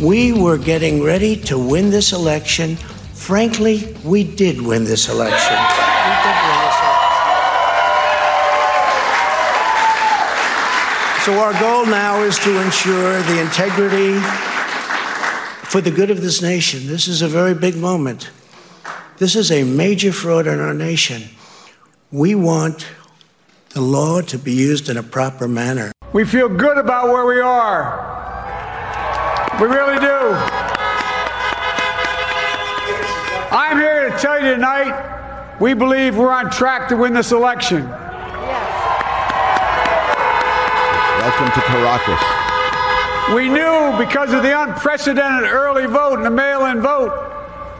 We were getting ready to win this election. Frankly, we did win this election. We did win this election. So our goal now is to ensure the integrity for the good of this nation. This is a very big moment. This is a major fraud in our nation. We want the law to be used in a proper manner. We feel good about where we are. We really do. I'm here to tell you tonight, we believe we're on track to win this election. Welcome to Caracas. We knew because of the unprecedented early vote and the mail in vote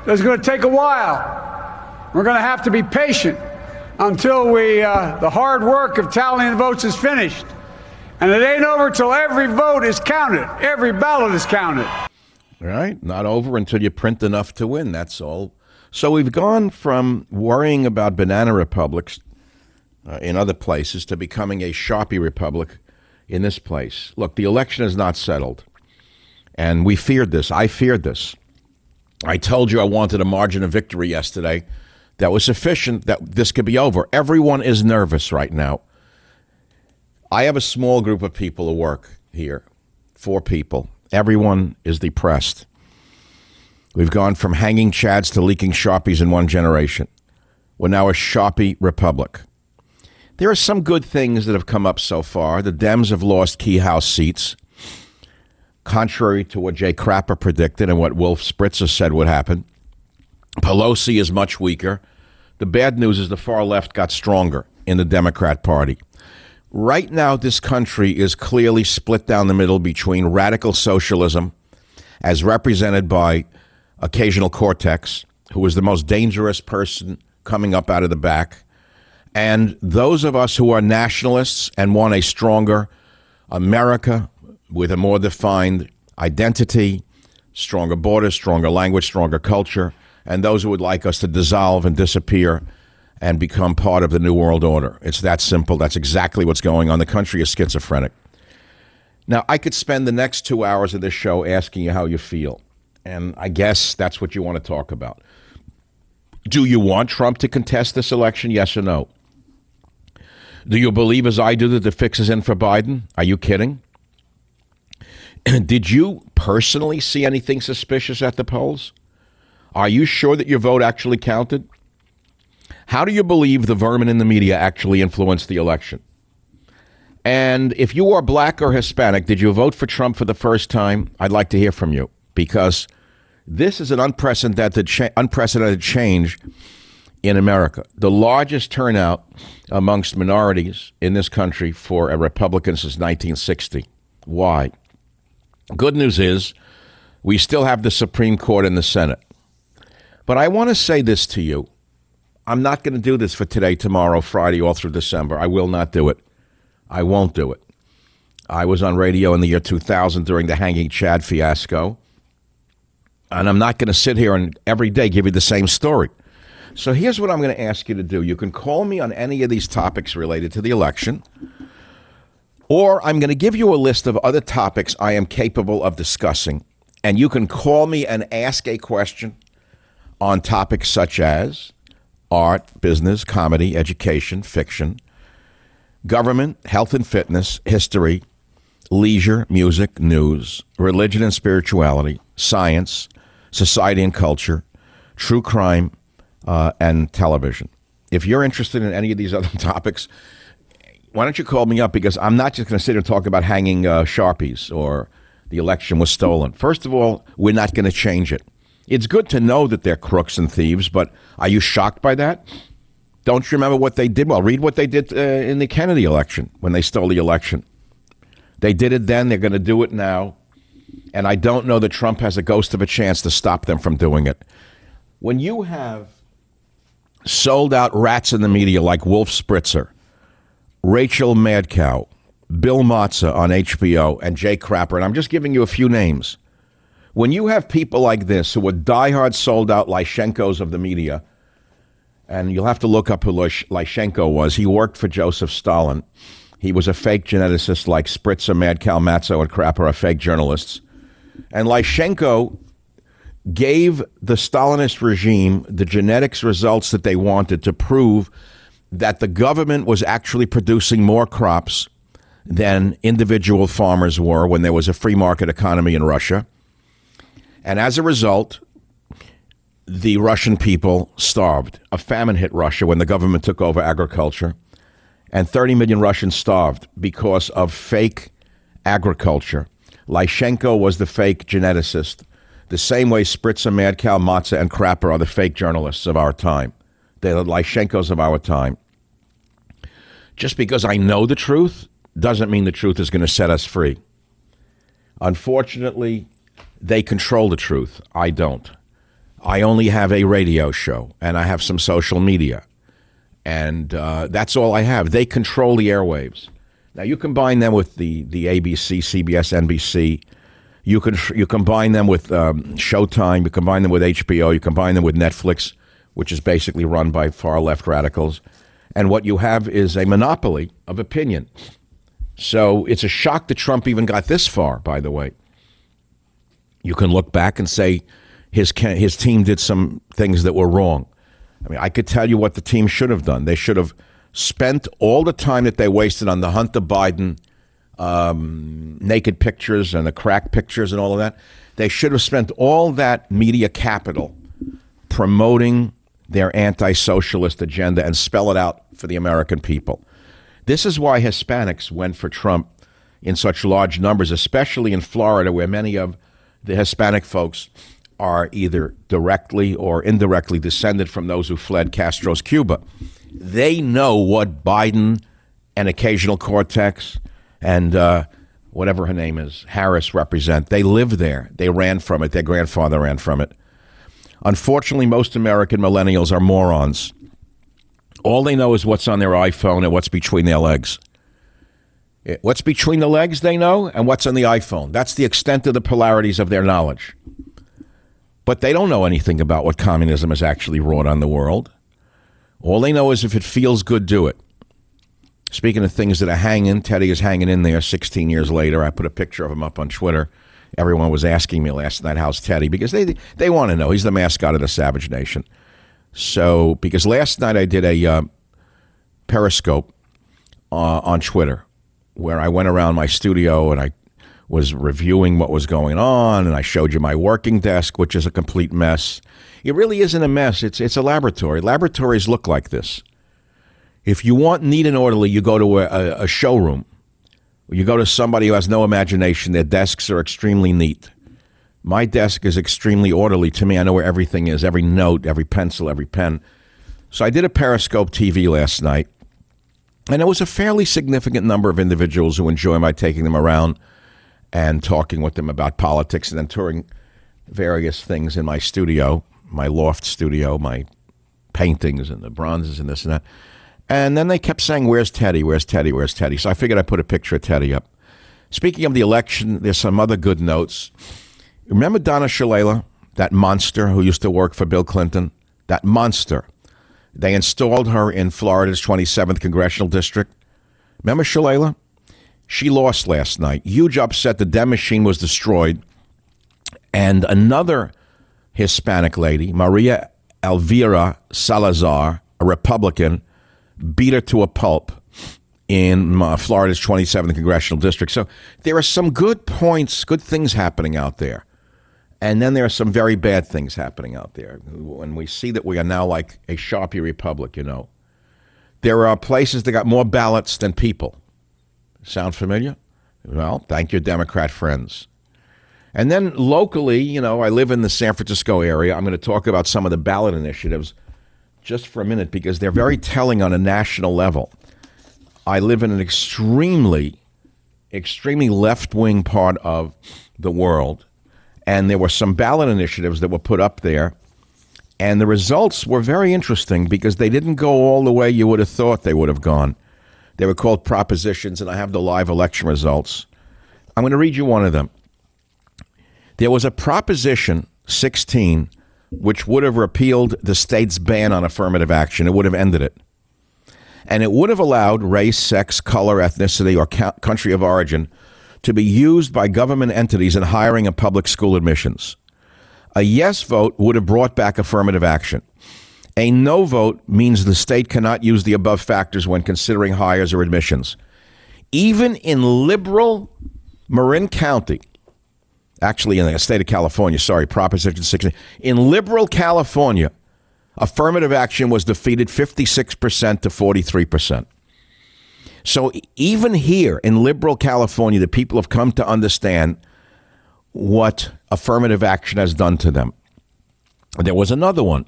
that it was going to take a while. We're going to have to be patient until we, uh, the hard work of tallying the votes is finished. And it ain't over till every vote is counted, every ballot is counted. Right? not over until you print enough to win. That's all. So we've gone from worrying about banana republics uh, in other places to becoming a Sharpie republic in this place. Look, the election is not settled. And we feared this. I feared this. I told you I wanted a margin of victory yesterday that was sufficient that this could be over. Everyone is nervous right now. I have a small group of people who work here, four people. Everyone is depressed. We've gone from hanging chads to leaking Sharpies in one generation. We're now a Sharpie republic. There are some good things that have come up so far. The Dems have lost key House seats, contrary to what Jay Crapper predicted and what Wolf Spritzer said would happen. Pelosi is much weaker. The bad news is the far left got stronger in the Democrat Party. Right now, this country is clearly split down the middle between radical socialism, as represented by occasional Cortex, who is the most dangerous person coming up out of the back, and those of us who are nationalists and want a stronger America with a more defined identity, stronger borders, stronger language, stronger culture, and those who would like us to dissolve and disappear and become part of the New World Order. It's that simple. That's exactly what's going on. The country is schizophrenic. Now, I could spend the next two hours of this show asking you how you feel. And I guess that's what you want to talk about. Do you want Trump to contest this election? Yes or no? Do you believe, as I do, that the fix is in for Biden? Are you kidding? Did you personally see anything suspicious at the polls? Are you sure that your vote actually counted? How do you believe the vermin in the media actually influenced the election? And if you are black or Hispanic, did you vote for Trump for the first time? I'd like to hear from you because this is an unprecedented, cha- unprecedented change in America. The largest turnout amongst minorities in this country for a Republican since 1960. Why? Good news is we still have the Supreme Court and the Senate. But I want to say this to you. I'm not going to do this for today, tomorrow, Friday, all through December. I will not do it. I won't do it. I was on radio in the year 2000 during the Hanging Chad fiasco. And I'm not going to sit here and every day give you the same story. So here's what I'm going to ask you to do. You can call me on any of these topics related to the election, or I'm going to give you a list of other topics I am capable of discussing. And you can call me and ask a question on topics such as art, business, comedy, education, fiction, government, health and fitness, history, leisure, music, news, religion and spirituality, science, society and culture, true crime, uh, and television. If you're interested in any of these other topics, why don't you call me up? Because I'm not just going to sit here and talk about hanging uh, Sharpies or the election was stolen. First of all, we're not going to change it. It's good to know that they're crooks and thieves, but are you shocked by that? Don't you remember what they did? Well, read what they did uh, in the Kennedy election when they stole the election. They did it then, they're going to do it now. And I don't know that Trump has a ghost of a chance to stop them from doing it. When you have sold out rats in the media like Wolf Spitzer, Rachel Madcow, Bill Matza on HBO, and Jay Crapper, and I'm just giving you a few names. When you have people like this who are diehard sold out Lyshenkos of the media, and you'll have to look up who Lyshenko was. He worked for Joseph Stalin. He was a fake geneticist like Spritzer, Mad Madcow, Matzo, and Crapper are fake journalists. And Lyshenko gave the Stalinist regime the genetics results that they wanted to prove that the government was actually producing more crops than individual farmers were when there was a free market economy in Russia. And as a result, the Russian people starved. A famine hit Russia when the government took over agriculture, and 30 million Russians starved because of fake agriculture. Lyshenko was the fake geneticist, the same way Spitzer, Madcow, Matza, and Crapper are the fake journalists of our time. They're the Lyshenkos of our time. Just because I know the truth doesn't mean the truth is going to set us free. Unfortunately, they control the truth. I don't. I only have a radio show and I have some social media. And uh, that's all I have. They control the airwaves. Now, you combine them with the, the ABC, CBS, NBC. You can you combine them with um, Showtime. You combine them with HBO. You combine them with Netflix, which is basically run by far left radicals. And what you have is a monopoly of opinion. So it's a shock that Trump even got this far, by the way. You can look back and say his, his team did some things that were wrong. I mean, I could tell you what the team should have done. They should have spent all the time that they wasted on the Hunter Biden um, naked pictures and the crack pictures and all of that. They should have spent all that media capital promoting their anti socialist agenda and spell it out for the American people. This is why Hispanics went for Trump in such large numbers, especially in Florida, where many of the Hispanic folks are either directly or indirectly descended from those who fled Castro's Cuba. They know what Biden and occasional Cortex and uh, whatever her name is, Harris represent. They live there. They ran from it. Their grandfather ran from it. Unfortunately, most American millennials are morons. All they know is what's on their iPhone and what's between their legs. What's between the legs, they know, and what's on the iPhone. That's the extent of the polarities of their knowledge. But they don't know anything about what communism has actually wrought on the world. All they know is if it feels good, do it. Speaking of things that are hanging, Teddy is hanging in there 16 years later. I put a picture of him up on Twitter. Everyone was asking me last night, how's Teddy? Because they, they want to know. He's the mascot of the Savage Nation. So, because last night I did a uh, Periscope uh, on Twitter where I went around my studio and I was reviewing what was going on and I showed you my working desk, which is a complete mess. It really isn't a mess. It's, it's a laboratory. Laboratories look like this. If you want neat and orderly, you go to a, a, showroom You go to somebody who has no imagination, their desks are extremely neat. My desk is extremely orderly to me. I know where everything is every note, every pencil, every pen. So I did a Periscope TV last night, and it was a fairly significant number of individuals who enjoy my taking them around and talking with them about politics and then touring various things in my studio, my loft studio, my paintings and the bronzes and this and that. And then they kept saying, Where's Teddy? Where's Teddy? Where's Teddy? So I figured I'd put a picture of Teddy up. Speaking of the election, there's some other good notes. Remember Donna Shalala, that monster who used to work for Bill Clinton? That monster. They installed her in Florida's 27th congressional district. Remember Shalala? She lost last night. Huge upset. The Dem machine was destroyed. And another Hispanic lady, Maria Elvira Salazar, a Republican, beat her to a pulp in uh, Florida's 27th congressional district. So there are some good points, good things happening out there. And then there are some very bad things happening out there. When we see that we are now like a Sharpie republic, you know, there are places that got more ballots than people. Sound familiar? Well, thank your Democrat friends. And then locally, you know, I live in the San Francisco area. I'm going to talk about some of the ballot initiatives just for a minute because they're very telling on a national level. I live in an extremely, extremely left wing part of the world and there were some ballot initiatives that were put up there. And the results were very interesting because they didn't go all the way you would have thought they would have gone. They were called propositions, and I have the live election results. I'm going to read you one of them. There was a Proposition 16 which would have repealed the state's ban on affirmative action. It would have ended it. And it would have allowed race, sex, color, ethnicity, or country of origin to be used by government entities in hiring and public school admissions. A yes vote would have brought back affirmative action. A no vote means the state cannot use the above factors when considering hires or admissions. Even in liberal Marin County, actually in the state of California, sorry, Proposition 16, in liberal California, affirmative action was defeated 56% to 43%. So even here in liberal California, the people have come to understand what affirmative action has done to them. There was another one.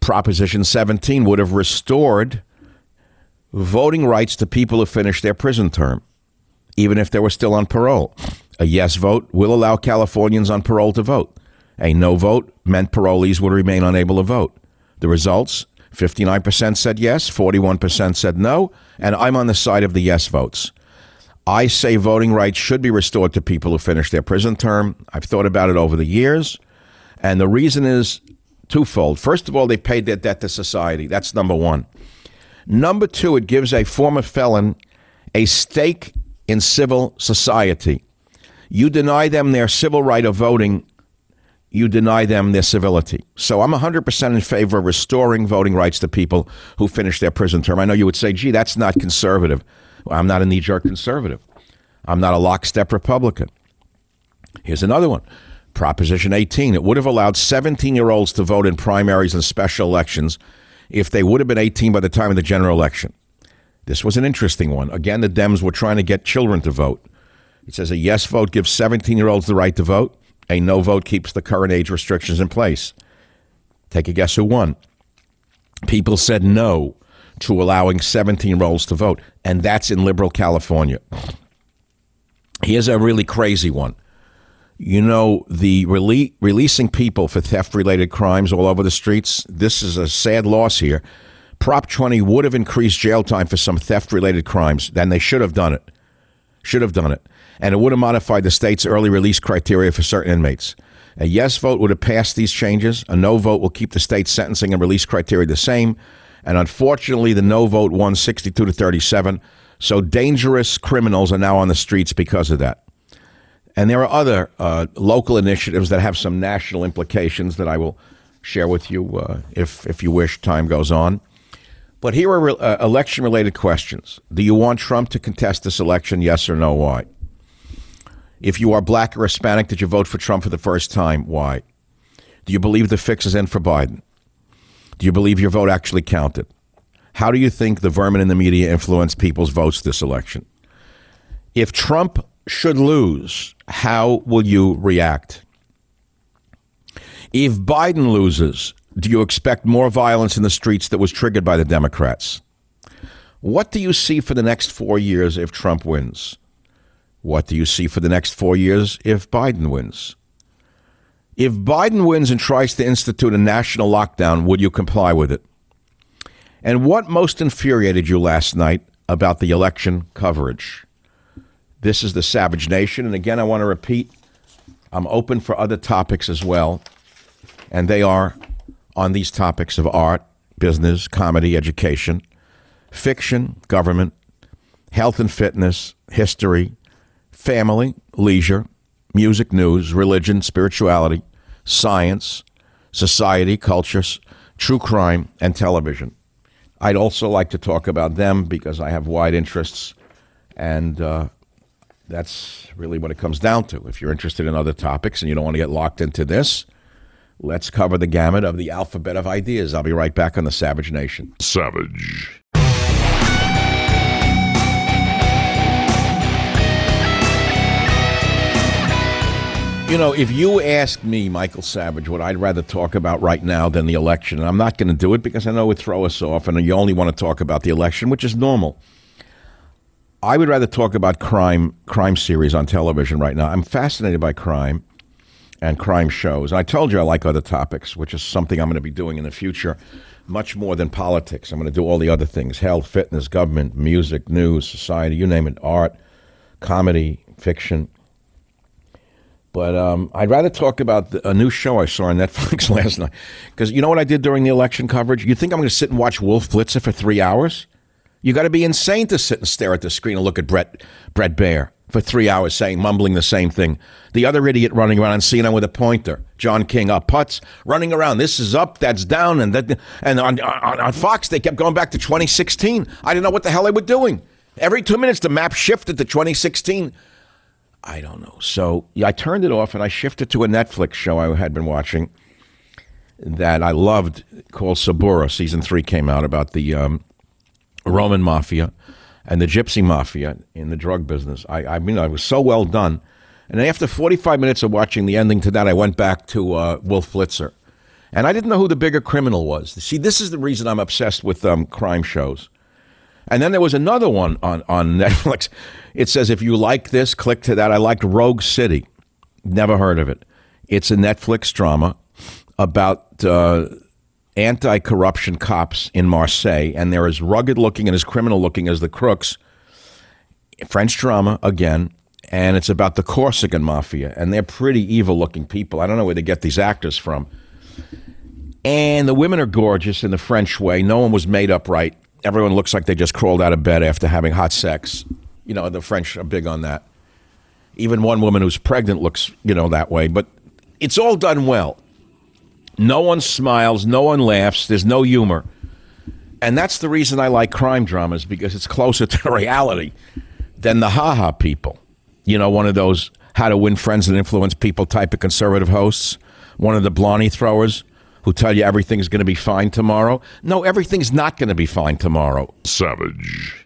Proposition 17 would have restored voting rights to people who finished their prison term, even if they were still on parole. A yes vote will allow Californians on parole to vote. A no vote meant parolees would remain unable to vote. The results 59% said yes, 41% said no, and I'm on the side of the yes votes. I say voting rights should be restored to people who finish their prison term. I've thought about it over the years, and the reason is twofold. First of all, they paid their debt to society. That's number one. Number two, it gives a former felon a stake in civil society. You deny them their civil right of voting, you deny them their civility. So I'm 100% in favor of restoring voting rights to people who finish their prison term. I know you would say, gee, that's not conservative. Well, I'm not a knee jerk conservative. I'm not a lockstep Republican. Here's another one Proposition 18. It would have allowed 17 year olds to vote in primaries and special elections if they would have been 18 by the time of the general election. This was an interesting one. Again, the Dems were trying to get children to vote. It says a yes vote gives 17 year olds the right to vote. A no vote keeps the current age restrictions in place. Take a guess who won. People said no to allowing 17 year olds to vote, and that's in liberal California. Here's a really crazy one. You know, the rele- releasing people for theft related crimes all over the streets, this is a sad loss here. Prop 20 would have increased jail time for some theft related crimes, then they should have done it. Should have done it and it would have modified the state's early release criteria for certain inmates. A yes vote would have passed these changes. A no vote will keep the state's sentencing and release criteria the same. And unfortunately, the no vote won 62 to 37. So dangerous criminals are now on the streets because of that. And there are other uh, local initiatives that have some national implications that I will share with you uh, if, if you wish, time goes on. But here are re- uh, election related questions. Do you want Trump to contest this election? Yes or no? Why? If you are black or Hispanic, did you vote for Trump for the first time? Why? Do you believe the fix is in for Biden? Do you believe your vote actually counted? How do you think the vermin in the media influenced people's votes this election? If Trump should lose, how will you react? If Biden loses, do you expect more violence in the streets that was triggered by the Democrats? What do you see for the next four years if Trump wins? What do you see for the next four years if Biden wins? If Biden wins and tries to institute a national lockdown, would you comply with it? And what most infuriated you last night about the election coverage? This is the Savage Nation. And again, I want to repeat I'm open for other topics as well. And they are on these topics of art, business, comedy, education, fiction, government, health and fitness, history, family, leisure, music, news, religion, spirituality, science, society, cultures, true crime, and television. I'd also like to talk about them because I have wide interests, and uh, that's really what it comes down to. If you're interested in other topics and you don't want to get locked into this, let's cover the gamut of the alphabet of ideas. I'll be right back on the Savage Nation. Savage. You know, if you ask me, Michael Savage, what I'd rather talk about right now than the election, and I'm not going to do it because I know it would throw us off, and you only want to talk about the election, which is normal. I would rather talk about crime crime series on television right now. I'm fascinated by crime and crime shows. I told you I like other topics, which is something I'm going to be doing in the future, much more than politics. I'm going to do all the other things: health, fitness, government, music, news, society, you name it, art, comedy, fiction. But um, I'd rather talk about the, a new show I saw on Netflix last night. Because you know what I did during the election coverage? You think I'm going to sit and watch Wolf Blitzer for three hours? You got to be insane to sit and stare at the screen and look at Brett Bret Baier for three hours, saying mumbling the same thing. The other idiot running around on CNN with a pointer, John King, up putts, running around. This is up, that's down, and that. And on, on, on Fox, they kept going back to 2016. I didn't know what the hell they were doing. Every two minutes, the map shifted to 2016. I don't know. So yeah, I turned it off and I shifted to a Netflix show I had been watching that I loved called Suburra. Season three came out about the um, Roman mafia and the gypsy mafia in the drug business. I, I mean, it was so well done. And after 45 minutes of watching the ending to that, I went back to uh, Wolf Blitzer. And I didn't know who the bigger criminal was. See, this is the reason I'm obsessed with um, crime shows. And then there was another one on, on Netflix. It says, if you like this, click to that. I liked Rogue City. Never heard of it. It's a Netflix drama about uh, anti corruption cops in Marseille, and they're as rugged looking and as criminal looking as the crooks. French drama, again, and it's about the Corsican mafia, and they're pretty evil looking people. I don't know where they get these actors from. And the women are gorgeous in the French way. No one was made up right. Everyone looks like they just crawled out of bed after having hot sex. You know, the French are big on that. Even one woman who's pregnant looks, you know, that way. But it's all done well. No one smiles, no one laughs, there's no humor. And that's the reason I like crime dramas because it's closer to reality than the haha people. You know, one of those how to win friends and influence people type of conservative hosts, one of the Blonnie throwers who tell you everything's going to be fine tomorrow. No, everything's not going to be fine tomorrow. Savage.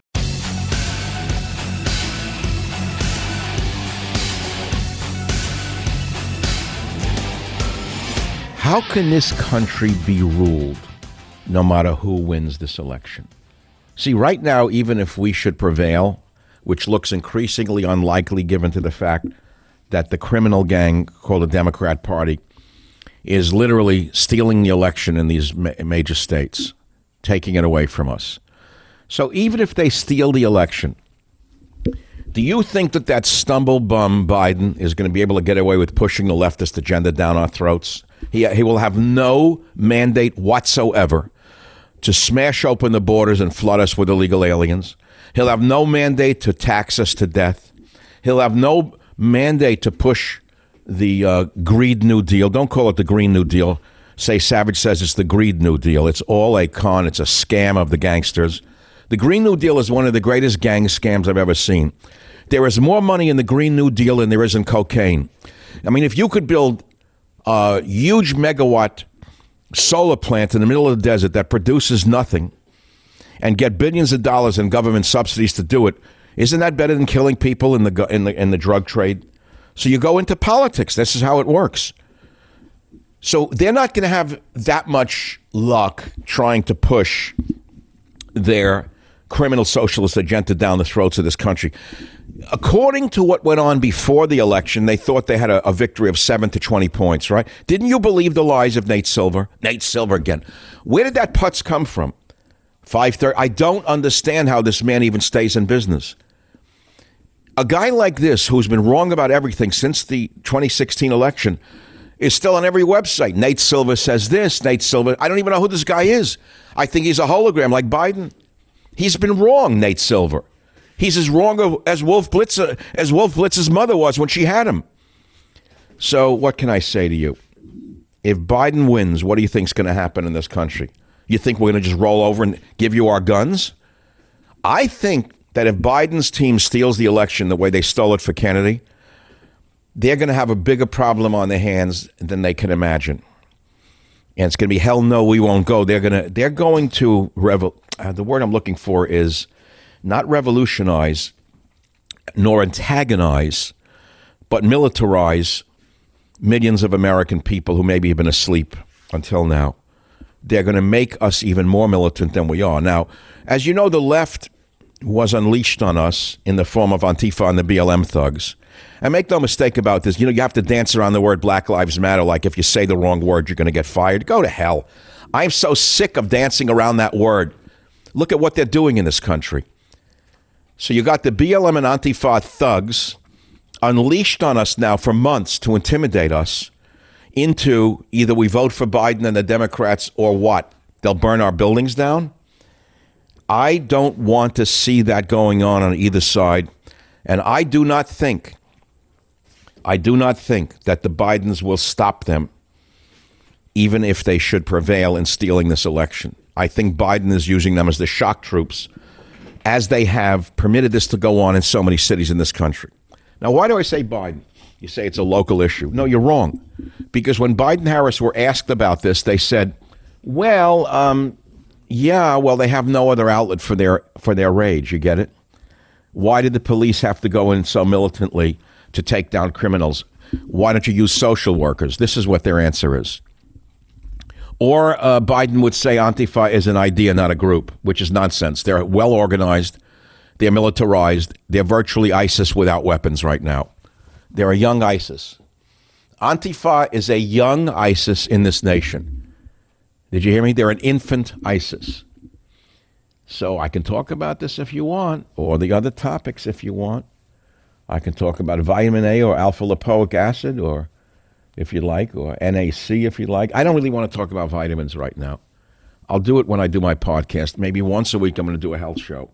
How can this country be ruled no matter who wins this election? See, right now, even if we should prevail, which looks increasingly unlikely given to the fact that the criminal gang called the Democrat Party is literally stealing the election in these ma- major states, taking it away from us. So even if they steal the election, do you think that that stumble bum Biden is going to be able to get away with pushing the leftist agenda down our throats? He, he will have no mandate whatsoever to smash open the borders and flood us with illegal aliens. He'll have no mandate to tax us to death. He'll have no mandate to push the uh, Greed New Deal. Don't call it the Green New Deal. Say Savage says it's the Greed New Deal. It's all a con. It's a scam of the gangsters. The Green New Deal is one of the greatest gang scams I've ever seen. There is more money in the Green New Deal than there is in cocaine. I mean, if you could build a huge megawatt solar plant in the middle of the desert that produces nothing and get billions of dollars in government subsidies to do it, Isn't that better than killing people in the in the in the drug trade? So you go into politics. This is how it works. So they're not going to have that much luck trying to push their criminal socialist agenda down the throats of this country. According to what went on before the election, they thought they had a, a, victory of seven to 20 points, right? Didn't you believe the lies of Nate Silver? Nate Silver again. Where did that putz come from? 530. I don't understand how this man even stays in business. A guy like this, who's been wrong about everything since the 2016 election, is still on every website. Nate Silver says this. Nate Silver. I don't even know who this guy is. I think he's a hologram like Biden. He's been wrong, Nate Silver. He's as wrong as Wolf Blitzer uh, as Wolf Blitzer's mother was when she had him. So what can I say to you? If Biden wins, what do you think is going to happen in this country? You think we're going to just roll over and give you our guns? I think that if Biden's team steals the election the way they stole it for Kennedy, they're going to have a bigger problem on their hands than they can imagine. And it's going to be hell no, we won't go. They're going to they're going to revel. Uh, the word I'm looking for is not revolutionize, nor antagonize, but militarize millions of American people who maybe have been asleep until now. They're going to make us even more militant than we are now. As you know, the left was unleashed on us in the form of Antifa and the BLM thugs. And make no mistake about this, you know, you have to dance around the word Black Lives Matter like if you say the wrong word, you're going to get fired. Go to hell. I'm so sick of dancing around that word. Look at what they're doing in this country. So you got the BLM and Antifa thugs unleashed on us now for months to intimidate us into either we vote for Biden and the Democrats or what? They'll burn our buildings down? I don't want to see that going on on either side. And I do not think I do not think that the Bidens will stop them, even if they should prevail in stealing this election. I think Biden is using them as the shock troops, as they have permitted this to go on in so many cities in this country. Now, why do I say Biden? You say it's a local issue. No, you're wrong. Because when Biden Harris were asked about this, they said, well, um, yeah, well, they have no other outlet for their for their rage. You get it? Why did the police have to go in so militantly to take down criminals. Why don't you use social workers? This is what their answer is. Or uh, Biden would say Antifa is an idea, not a group, which is nonsense. They're well organized, they're militarized, they're virtually ISIS without weapons right now. They're a young ISIS. Antifa is a young ISIS in this nation. Did you hear me? They're an infant ISIS. So I can talk about this if you want, or the other topics if you want. I can talk about vitamin A or alpha lipoic acid, or if you like, or NAC if you like. I don't really want to talk about vitamins right now. I'll do it when I do my podcast. Maybe once a week, I'm going to do a health show.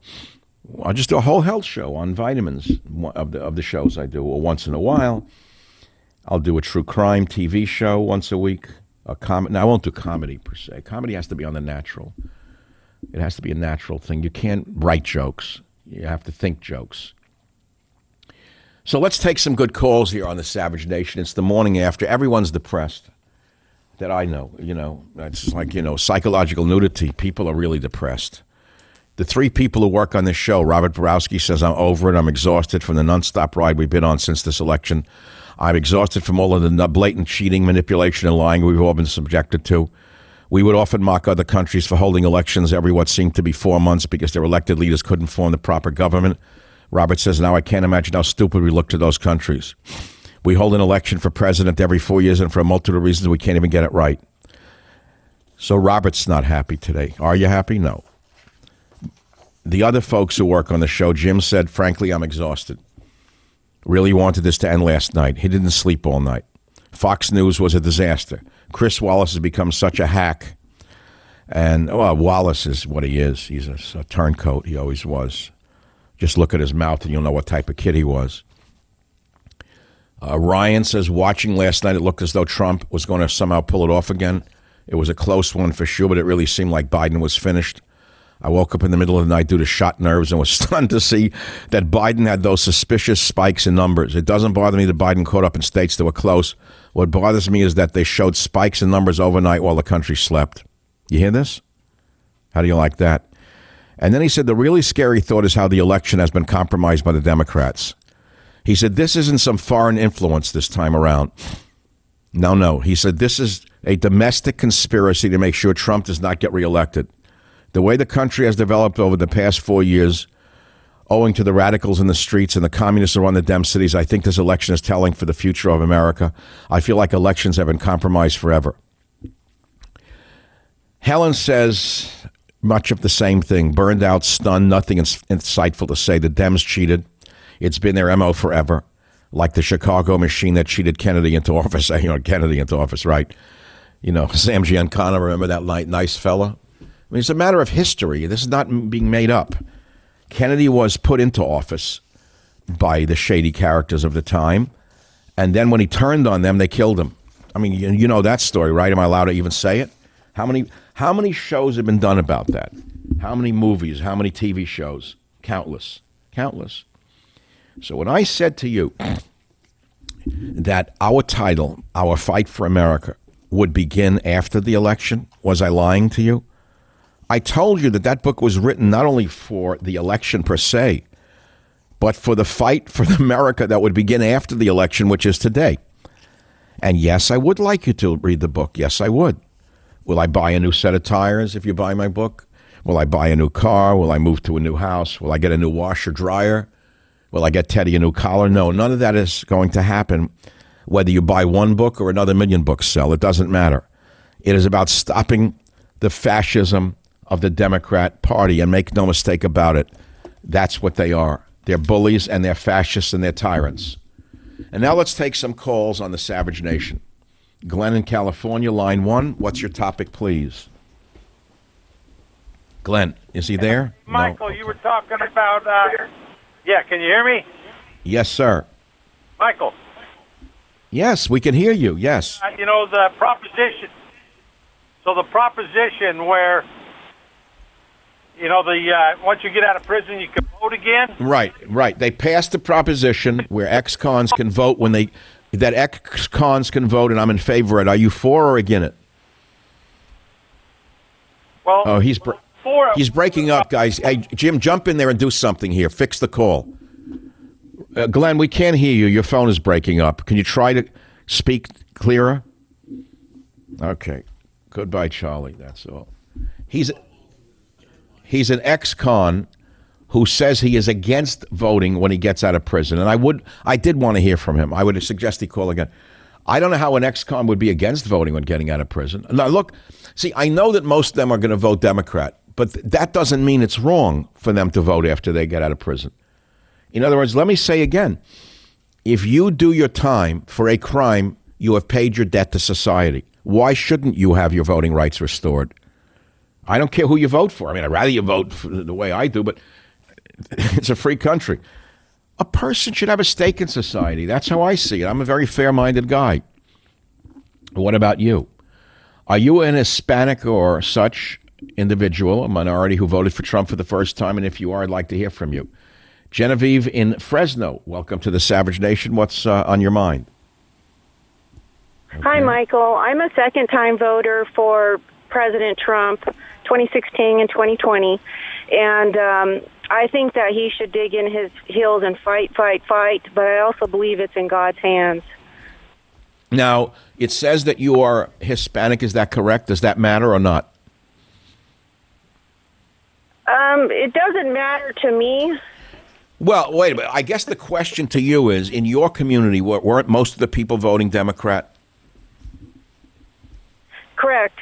I'll just do a whole health show on vitamins of the of the shows I do. Or once in a while, I'll do a true crime TV show once a week. A com- now I won't do comedy per se. Comedy has to be on the natural. It has to be a natural thing. You can't write jokes. You have to think jokes. So let's take some good calls here on the Savage Nation. It's the morning after. Everyone's depressed that I know. You know, it's like, you know, psychological nudity. People are really depressed. The three people who work on this show, Robert Borowski says, I'm over it. I'm exhausted from the nonstop ride we've been on since this election. I'm exhausted from all of the blatant cheating, manipulation, and lying we've all been subjected to. We would often mock other countries for holding elections every what seemed to be four months because their elected leaders couldn't form the proper government. Robert says, now I can't imagine how stupid we look to those countries. We hold an election for president every four years, and for a multitude of reasons, we can't even get it right. So Robert's not happy today. Are you happy? No. The other folks who work on the show, Jim said, frankly, I'm exhausted. Really wanted this to end last night. He didn't sleep all night. Fox News was a disaster. Chris Wallace has become such a hack. And well, Wallace is what he is. He's a, a turncoat. He always was. Just look at his mouth and you'll know what type of kid he was. Uh, Ryan says, watching last night, it looked as though Trump was going to somehow pull it off again. It was a close one for sure, but it really seemed like Biden was finished. I woke up in the middle of the night due to shot nerves and was stunned to see that Biden had those suspicious spikes in numbers. It doesn't bother me that Biden caught up in states that were close. What bothers me is that they showed spikes in numbers overnight while the country slept. You hear this? How do you like that? And then he said the really scary thought is how the election has been compromised by the Democrats. He said this isn't some foreign influence this time around. No, no. He said this is a domestic conspiracy to make sure Trump does not get reelected. The way the country has developed over the past four years, owing to the radicals in the streets and the communists run the dem cities, I think this election is telling for the future of America. I feel like elections have been compromised forever. Helen says much of the same thing burned out, stunned, nothing insightful to say. The Dems cheated. It's been their MO forever, like the Chicago machine that cheated Kennedy into office. You know, Kennedy into office, right? You know, Sam Giancana, remember that nice fella? I mean, it's a matter of history. This is not being made up. Kennedy was put into office by the shady characters of the time, and then when he turned on them, they killed him. I mean, you, you know that story, right? Am I allowed to even say it? How many how many shows have been done about that? How many movies? How many TV shows? Countless, countless. So when I said to you that our title, our fight for America, would begin after the election, was I lying to you? I told you that that book was written not only for the election per se, but for the fight for America that would begin after the election, which is today. And yes, I would like you to read the book. Yes, I would. Will I buy a new set of tires if you buy my book? Will I buy a new car? Will I move to a new house? Will I get a new washer dryer? Will I get Teddy a new collar? No, none of that is going to happen. Whether you buy one book or another million books sell, it doesn't matter. It is about stopping the fascism of the Democrat Party. And make no mistake about it, that's what they are. They're bullies and they're fascists and they're tyrants. And now let's take some calls on the Savage Nation. Glenn in California, line one. What's your topic, please? Glenn, is he there? Michael, no. you were talking about. Uh, yeah, can you hear me? Yes, sir. Michael. Yes, we can hear you. Yes. Uh, you know the proposition. So the proposition where you know the uh, once you get out of prison you can vote again. Right, right. They passed the proposition where ex-cons can vote when they that ex cons can vote, and I'm in favor of it. Are you for or against it? Well, oh, he's br- for he's breaking up, guys. Hey, Jim, jump in there and do something here. Fix the call. Uh, Glenn, we can't hear you. Your phone is breaking up. Can you try to speak clearer? Okay. Goodbye, Charlie. That's all. He's he's an ex-con who says he is against voting when he gets out of prison. And I would, I did want to hear from him. I would suggest he call again. I don't know how an ex-con would be against voting when getting out of prison. Now, look, see, I know that most of them are going to vote Democrat, but th- that doesn't mean it's wrong for them to vote after they get out of prison. In other words, let me say again if you do your time for a crime, you have paid your debt to society. Why shouldn't you have your voting rights restored? I don't care who you vote for. I mean, I'd rather you vote the way I do, but it's a free country. A person should have a stake in society. That's how I see it. I'm a very fair minded guy. What about you? Are you an Hispanic or such individual, a minority who voted for Trump for the first time? And if you are, I'd like to hear from you. Genevieve in Fresno, welcome to the Savage Nation. What's uh, on your mind? Okay. Hi, Michael. I'm a second time voter for President Trump 2016 and 2020. And um, I think that he should dig in his heels and fight, fight, fight. But I also believe it's in God's hands. Now, it says that you are Hispanic. Is that correct? Does that matter or not? Um, it doesn't matter to me. Well, wait a minute. I guess the question to you is in your community, weren't most of the people voting Democrat? Correct.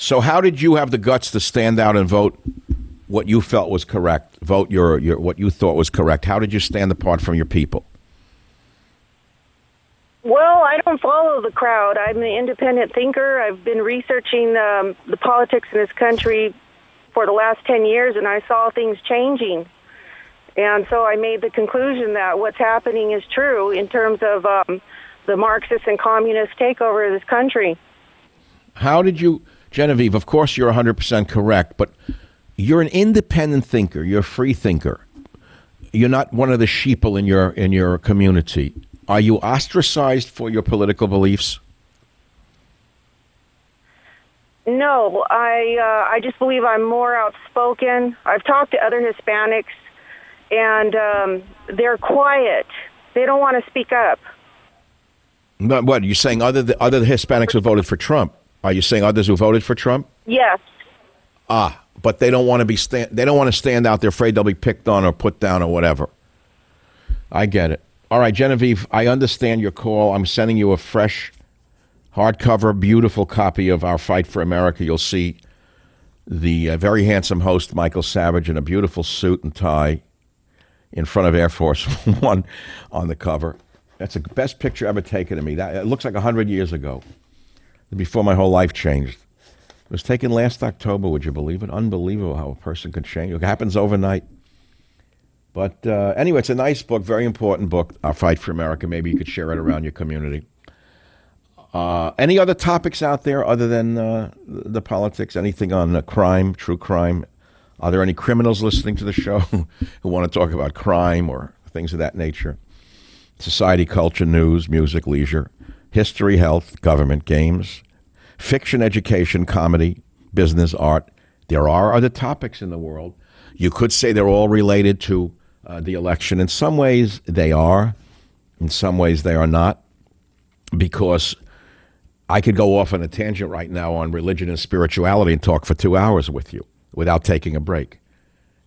So, how did you have the guts to stand out and vote what you felt was correct, vote your, your what you thought was correct. How did you stand apart from your people? Well, I don't follow the crowd. I'm an independent thinker. I've been researching um, the politics in this country for the last 10 years, and I saw things changing. And so I made the conclusion that what's happening is true in terms of um, the Marxist and communist takeover of this country. How did you, Genevieve, of course you're 100% correct, but you're an independent thinker. You're a free thinker. You're not one of the sheeple in your in your community. Are you ostracized for your political beliefs? No, I uh, I just believe I'm more outspoken. I've talked to other Hispanics, and um, they're quiet. They don't want to speak up. But what you saying? Other the, other Hispanics who voted for Trump? Are you saying others who voted for Trump? Yes. Ah, but they don't want to be stand. They don't want to stand out. They're afraid they'll be picked on or put down or whatever. I get it. All right, Genevieve. I understand your call. I'm sending you a fresh, hardcover, beautiful copy of our Fight for America. You'll see the uh, very handsome host Michael Savage in a beautiful suit and tie in front of Air Force One on the cover. That's the best picture ever taken of me. That it looks like hundred years ago, before my whole life changed. It was taken last October. Would you believe it? Unbelievable how a person can change. It happens overnight. But uh, anyway, it's a nice book, very important book. Our fight for America. Maybe you could share it around your community. Uh, any other topics out there other than uh, the politics? Anything on uh, crime, true crime? Are there any criminals listening to the show who want to talk about crime or things of that nature? Society, culture, news, music, leisure, history, health, government, games, fiction, education, comedy, business, art. There are other topics in the world. You could say they're all related to uh, the election. In some ways, they are. In some ways, they are not. Because I could go off on a tangent right now on religion and spirituality and talk for two hours with you without taking a break.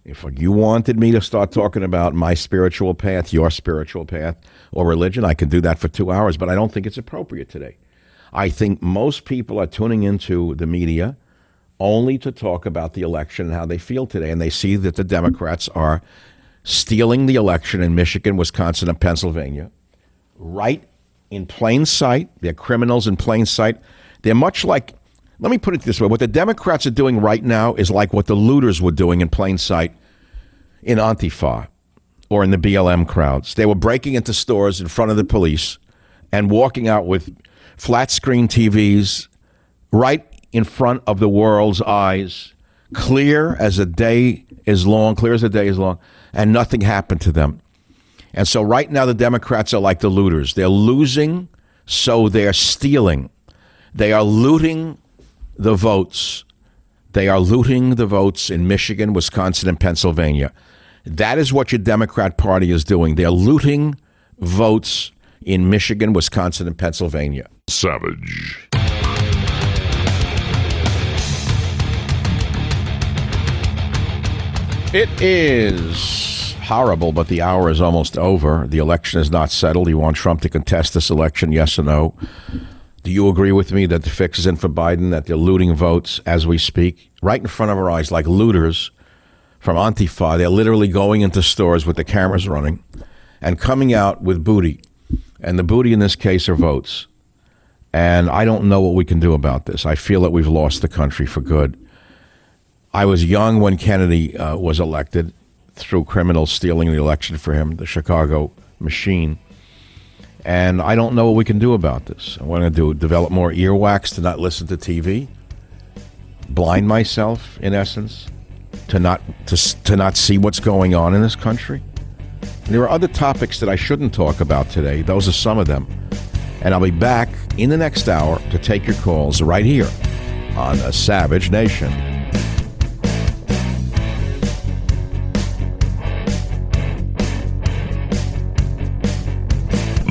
If you wanted me to start talking about my spiritual path, your spiritual path, or religion, I could do that for two hours, but I don't think it's appropriate today. I think most people are tuning into the media only to talk about the election and how they feel today. And they see that the Democrats are stealing the election in Michigan, Wisconsin, and Pennsylvania right in plain sight. They're criminals in plain sight. They're much like, let me put it this way what the Democrats are doing right now is like what the looters were doing in plain sight in Antifa or in the BLM crowds. They were breaking into stores in front of the police and walking out with flat screen TVs right in front of the world's eyes, clear as a day is long, clear as a day is long, and nothing happened to them. And so right now the Democrats are like the looters. They're losing, so they're stealing. They are looting the votes. They are looting the votes in Michigan, Wisconsin, and Pennsylvania. That is what your Democrat Party is doing. They're looting votes in Michigan, Wisconsin, and Pennsylvania. Savage. It is horrible, but the hour is almost over. The election is not settled. You want Trump to contest this election, yes or no? Do you agree with me that the fix is in for Biden, that they're looting votes as we speak, right in front of our eyes, like looters from Antifa? They're literally going into stores with the cameras running and coming out with booty. And the booty in this case are votes. And I don't know what we can do about this. I feel that we've lost the country for good. I was young when Kennedy uh, was elected through criminals stealing the election for him, the Chicago machine. And I don't know what we can do about this. I going to do? Develop more earwax to not listen to TV? Blind myself, in essence, to not to, to not see what's going on in this country? There are other topics that I shouldn't talk about today. Those are some of them. And I'll be back in the next hour to take your calls right here on a Savage Nation.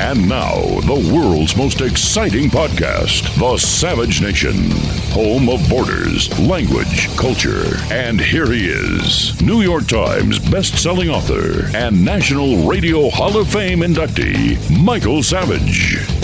And now, the world's most exciting podcast, The Savage Nation, home of borders, language, culture. And here he is, New York Times best-selling author and National Radio Hall of Fame inductee, Michael Savage.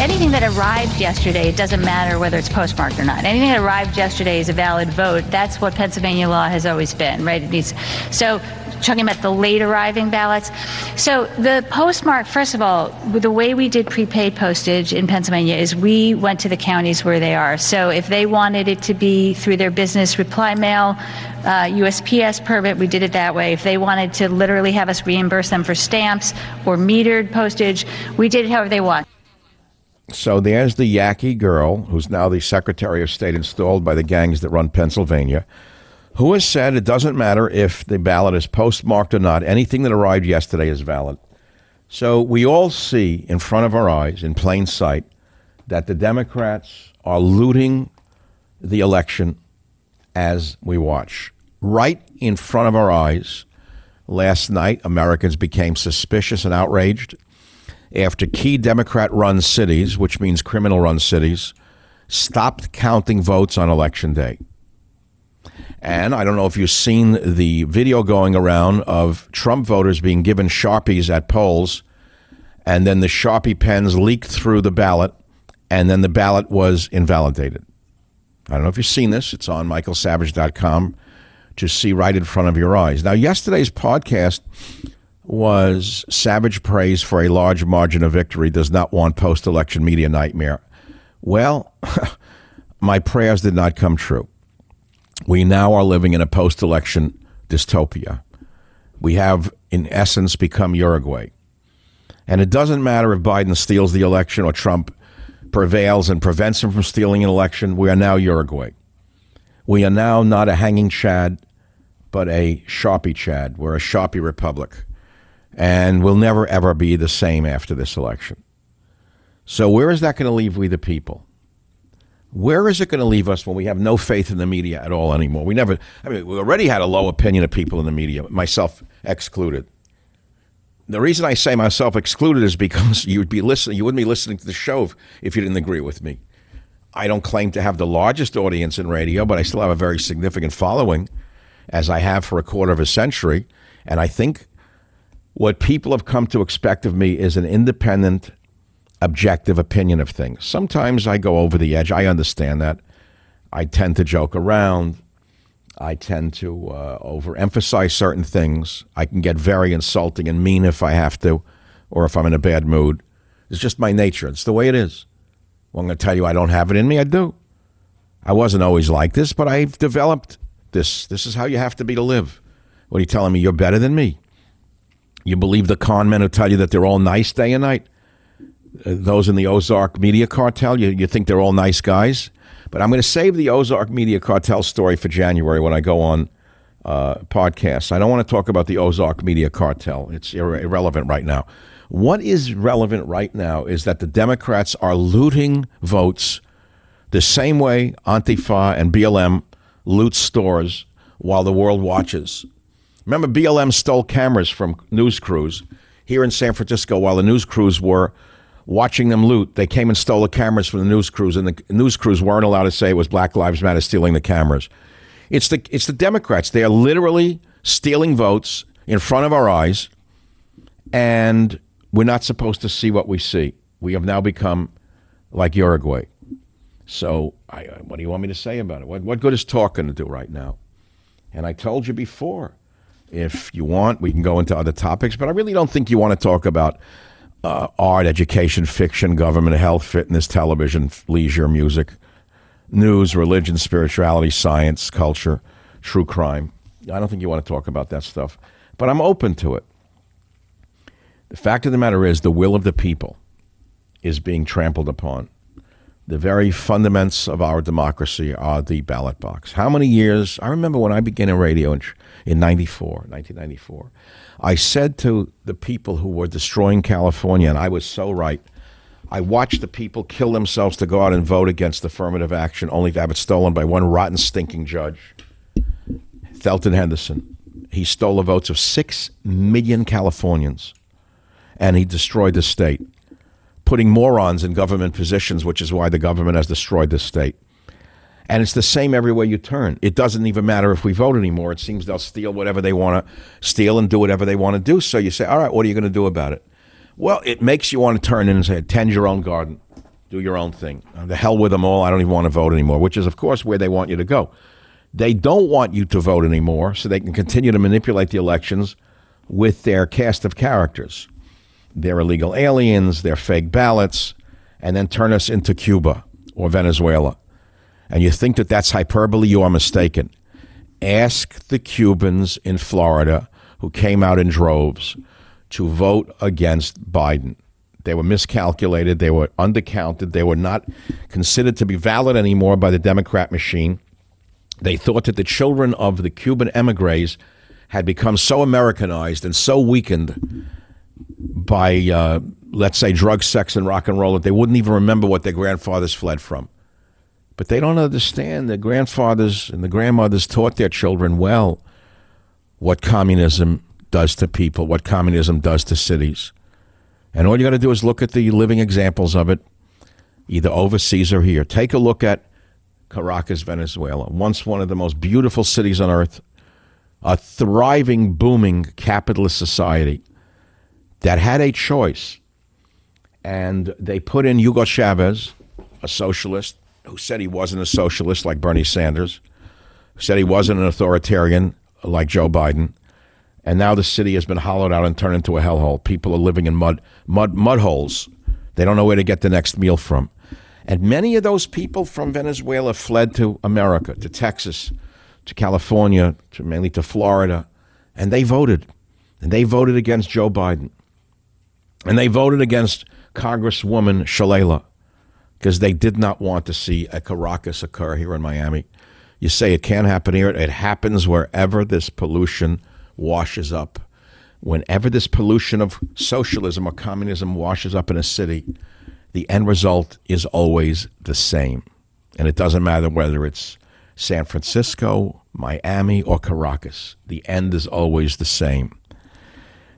Anything that arrived yesterday, it doesn't matter whether it's postmarked or not. Anything that arrived yesterday is a valid vote. That's what Pennsylvania law has always been, right? It needs, so talking about the late arriving ballots. So the postmark, first of all, the way we did prepaid postage in Pennsylvania is we went to the counties where they are. So if they wanted it to be through their business reply mail, uh, USPS permit, we did it that way. If they wanted to literally have us reimburse them for stamps or metered postage, we did it however they want. So there's the Yaqui girl, who's now the Secretary of State installed by the gangs that run Pennsylvania who has said it doesn't matter if the ballot is postmarked or not. Anything that arrived yesterday is valid. So we all see in front of our eyes, in plain sight, that the Democrats are looting the election as we watch. Right in front of our eyes, last night, Americans became suspicious and outraged after key Democrat run cities, which means criminal run cities, stopped counting votes on election day. And I don't know if you've seen the video going around of Trump voters being given Sharpies at polls, and then the Sharpie pens leaked through the ballot, and then the ballot was invalidated. I don't know if you've seen this. It's on michaelsavage.com to see right in front of your eyes. Now, yesterday's podcast was Savage praise for a large margin of victory, does not want post election media nightmare. Well, my prayers did not come true. We now are living in a post election dystopia. We have, in essence, become Uruguay. And it doesn't matter if Biden steals the election or Trump prevails and prevents him from stealing an election. We are now Uruguay. We are now not a hanging Chad, but a Sharpie Chad. We're a Sharpie Republic. And we'll never, ever be the same after this election. So, where is that going to leave we, the people? Where is it going to leave us when we have no faith in the media at all anymore? We never, I mean, we already had a low opinion of people in the media, myself excluded. The reason I say myself excluded is because you'd be listening, you wouldn't be listening to the show if, if you didn't agree with me. I don't claim to have the largest audience in radio, but I still have a very significant following, as I have for a quarter of a century. And I think what people have come to expect of me is an independent objective opinion of things. Sometimes I go over the edge. I understand that. I tend to joke around. I tend to uh, overemphasize certain things. I can get very insulting and mean if I have to, or if I'm in a bad mood. It's just my nature. It's the way it is. Well, I'm going to tell you I don't have it in me. I do. I wasn't always like this, but I've developed this. This is how you have to be to live. What are you telling me? You're better than me. You believe the con men who tell you that they're all nice day and night? those in the Ozark Media Cartel. You, you think they're all nice guys. But I'm going to save the Ozark Media Cartel story for January when I go on uh, podcasts. I don't want to talk about the Ozark Media Cartel. It's irre- irrelevant right now. What is relevant right now is that the Democrats are looting votes the same way Antifa and BLM loot stores while the world watches. Remember, BLM stole cameras from news crews here in San Francisco while the news crews were watching them loot. They came and stole the cameras from the news crews, and the news crews weren't allowed to say it was Black Lives Matter stealing the cameras. It's the it's the Democrats. They are literally stealing votes in front of our eyes, and we're not supposed to see what we see. We have now become like Uruguay. So, I, what do you want me to say about it? What, what good is talk going to do right now? And I told you before, if you want, we can go into other topics, but I really don't think you want to talk about uh, art, education, fiction, government, health, fitness, television, leisure, music, news, religion, spirituality, science, culture, true crime. I don't think you want to talk about that stuff, but I'm open to it. The fact of the matter is, the will of the people is being trampled upon. The very fundaments of our democracy are the ballot box. How many years? I remember when I began in radio in, in 94, 1994. I said to the people who were destroying California, and I was so right. I watched the people kill themselves to go out and vote against affirmative action, only to have it stolen by one rotten, stinking judge, Thelton Henderson. He stole the votes of six million Californians, and he destroyed the state, putting morons in government positions, which is why the government has destroyed the state. And it's the same everywhere you turn. It doesn't even matter if we vote anymore. It seems they'll steal whatever they want to steal and do whatever they want to do. So you say, all right, what are you going to do about it? Well, it makes you want to turn in and say, tend your own garden. do your own thing. The hell with them all. I don't even want to vote anymore, which is, of course, where they want you to go. They don't want you to vote anymore so they can continue to manipulate the elections with their cast of characters. They're illegal aliens, they're fake ballots, and then turn us into Cuba or Venezuela. And you think that that's hyperbole, you are mistaken. Ask the Cubans in Florida who came out in droves to vote against Biden. They were miscalculated, they were undercounted, they were not considered to be valid anymore by the Democrat machine. They thought that the children of the Cuban emigres had become so Americanized and so weakened by, uh, let's say, drugs, sex, and rock and roll that they wouldn't even remember what their grandfathers fled from. But they don't understand the grandfathers and the grandmothers taught their children well what communism does to people, what communism does to cities. And all you got to do is look at the living examples of it, either overseas or here. Take a look at Caracas, Venezuela, once one of the most beautiful cities on earth, a thriving, booming capitalist society that had a choice. And they put in Hugo Chavez, a socialist, who said he wasn't a socialist like Bernie Sanders, who said he wasn't an authoritarian like Joe Biden. And now the city has been hollowed out and turned into a hellhole. People are living in mud, mud, mud holes. They don't know where to get the next meal from. And many of those people from Venezuela fled to America, to Texas, to California, to mainly to Florida, and they voted. And they voted against Joe Biden. And they voted against Congresswoman Shalala because they did not want to see a Caracas occur here in Miami. You say it can't happen here. It happens wherever this pollution washes up. Whenever this pollution of socialism or communism washes up in a city, the end result is always the same. And it doesn't matter whether it's San Francisco, Miami, or Caracas. The end is always the same.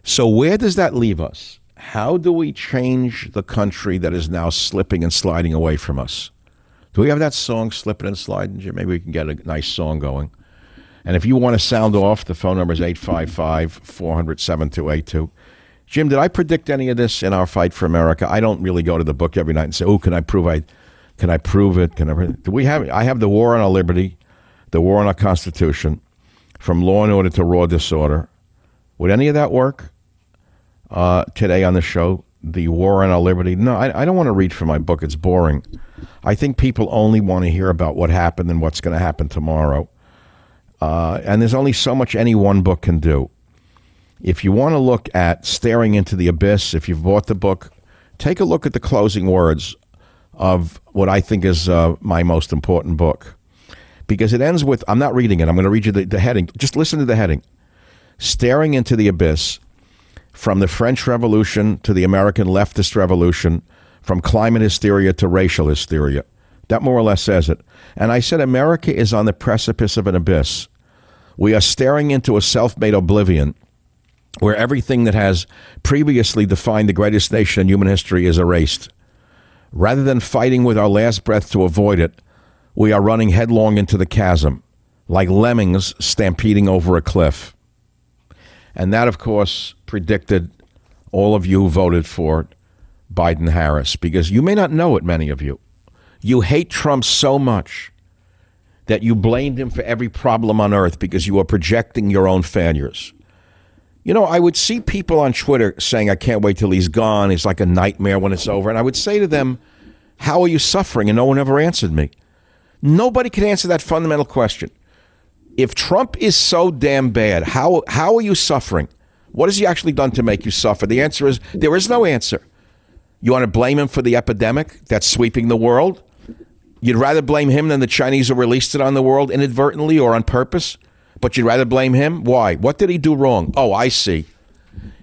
So, where does that leave us? How do we change the country that is now slipping and sliding away from us? Do we have that song, Slipping and Sliding? Jim? Maybe we can get a nice song going. And if you want to sound off, the phone number is 855 400 7282. Jim, did I predict any of this in our fight for America? I don't really go to the book every night and say, "Oh, can I prove I can I prove it? Can I Do we have I have the war on our liberty, the war on our constitution, from law and order to raw disorder. Would any of that work uh, today on the show? The war on our liberty? No, I, I don't want to read from my book. It's boring. I think people only want to hear about what happened and what's going to happen tomorrow. Uh, and there's only so much any one book can do. If you want to look at Staring into the Abyss, if you've bought the book, take a look at the closing words of what I think is uh, my most important book. Because it ends with I'm not reading it, I'm going to read you the, the heading. Just listen to the heading Staring into the Abyss from the French Revolution to the American leftist revolution, from climate hysteria to racial hysteria. That more or less says it. And I said, America is on the precipice of an abyss. We are staring into a self made oblivion where everything that has previously defined the greatest nation in human history is erased. Rather than fighting with our last breath to avoid it, we are running headlong into the chasm, like lemmings stampeding over a cliff. And that, of course, predicted all of you voted for Biden Harris, because you may not know it, many of you. You hate Trump so much that you blamed him for every problem on earth because you are projecting your own failures. You know, I would see people on Twitter saying, I can't wait till he's gone. It's like a nightmare when it's over. And I would say to them, How are you suffering? And no one ever answered me. Nobody can answer that fundamental question. If Trump is so damn bad, how, how are you suffering? What has he actually done to make you suffer? The answer is there is no answer. You want to blame him for the epidemic that's sweeping the world? You'd rather blame him than the Chinese who released it on the world inadvertently or on purpose? But you'd rather blame him? Why? What did he do wrong? Oh, I see.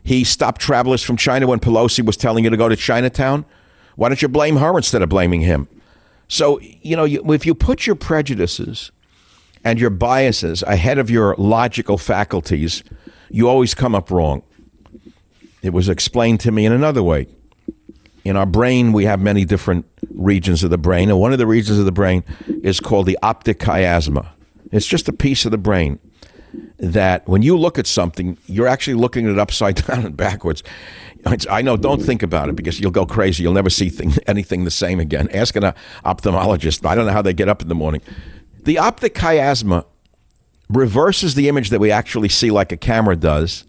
He stopped travelers from China when Pelosi was telling you to go to Chinatown. Why don't you blame her instead of blaming him? So, you know, if you put your prejudices and your biases ahead of your logical faculties, you always come up wrong. It was explained to me in another way. In our brain, we have many different regions of the brain, and one of the regions of the brain is called the optic chiasma. It's just a piece of the brain that when you look at something, you're actually looking at it upside down and backwards. I know, don't think about it because you'll go crazy. You'll never see thing, anything the same again. Ask an uh, ophthalmologist. I don't know how they get up in the morning. The optic chiasma reverses the image that we actually see like a camera does,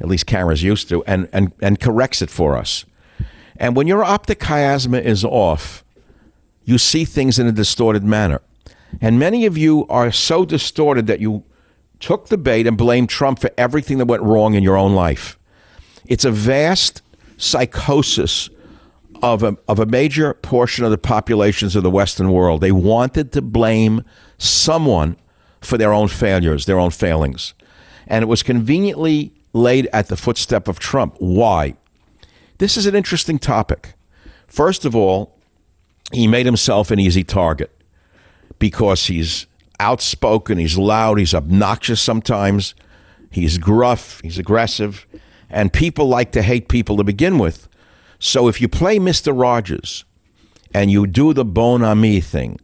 at least cameras used to, and, and, and corrects it for us. And when your optic chiasma is off, you see things in a distorted manner. And many of you are so distorted that you took the bait and blamed Trump for everything that went wrong in your own life. It's a vast psychosis of a, of a major portion of the populations of the Western world. They wanted to blame someone for their own failures, their own failings. And it was conveniently laid at the footstep of Trump. Why? This is an interesting topic. First of all, he made himself an easy target because he's outspoken, he's loud, he's obnoxious sometimes, he's gruff, he's aggressive, and people like to hate people to begin with. So if you play Mr. Rogers and you do the bon ami thing,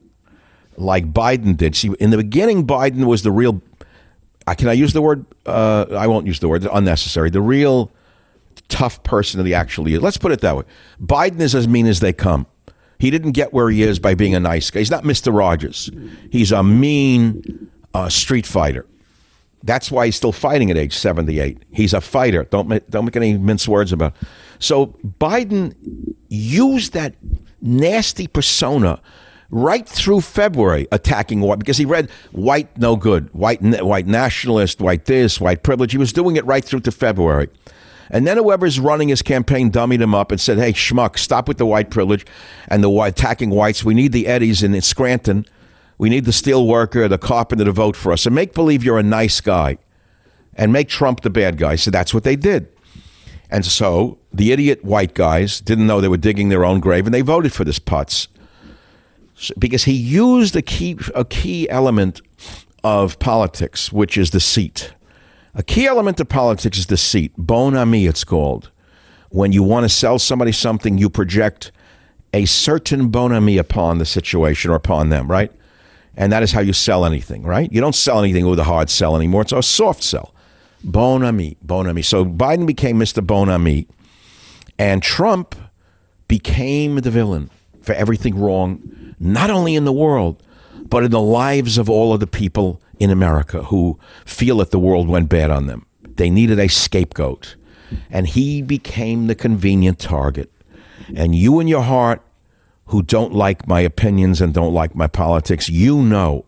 like Biden did, see, in the beginning, Biden was the real. Uh, can I use the word? Uh, I won't use the word. Unnecessary. The real tough person that he actually is. Let's put it that way. Biden is as mean as they come. He didn't get where he is by being a nice guy. He's not Mr. Rogers. He's a mean uh, street fighter. That's why he's still fighting at age 78. He's a fighter. Don't make, don't make any mince words about. It. So Biden used that nasty persona right through February attacking white because he read white no good, white white nationalist, white this, white privilege. He was doing it right through to February. And then whoever's running his campaign dummied him up and said, hey, schmuck, stop with the white privilege and the attacking whites. We need the Eddies in Scranton. We need the steel worker, the carpenter to vote for us. And make believe you're a nice guy and make Trump the bad guy. So that's what they did. And so the idiot white guys didn't know they were digging their own grave and they voted for this putz. because he used a key, a key element of politics, which is the seat. A key element of politics is deceit. Bon ami, it's called. When you want to sell somebody something, you project a certain bon ami upon the situation or upon them, right? And that is how you sell anything, right? You don't sell anything with a hard sell anymore. It's a soft sell. Bon ami, bon ami. So Biden became Mr. Bon ami, and Trump became the villain for everything wrong, not only in the world, but in the lives of all of the people in America who feel that the world went bad on them. They needed a scapegoat. And he became the convenient target. And you in your heart, who don't like my opinions and don't like my politics, you know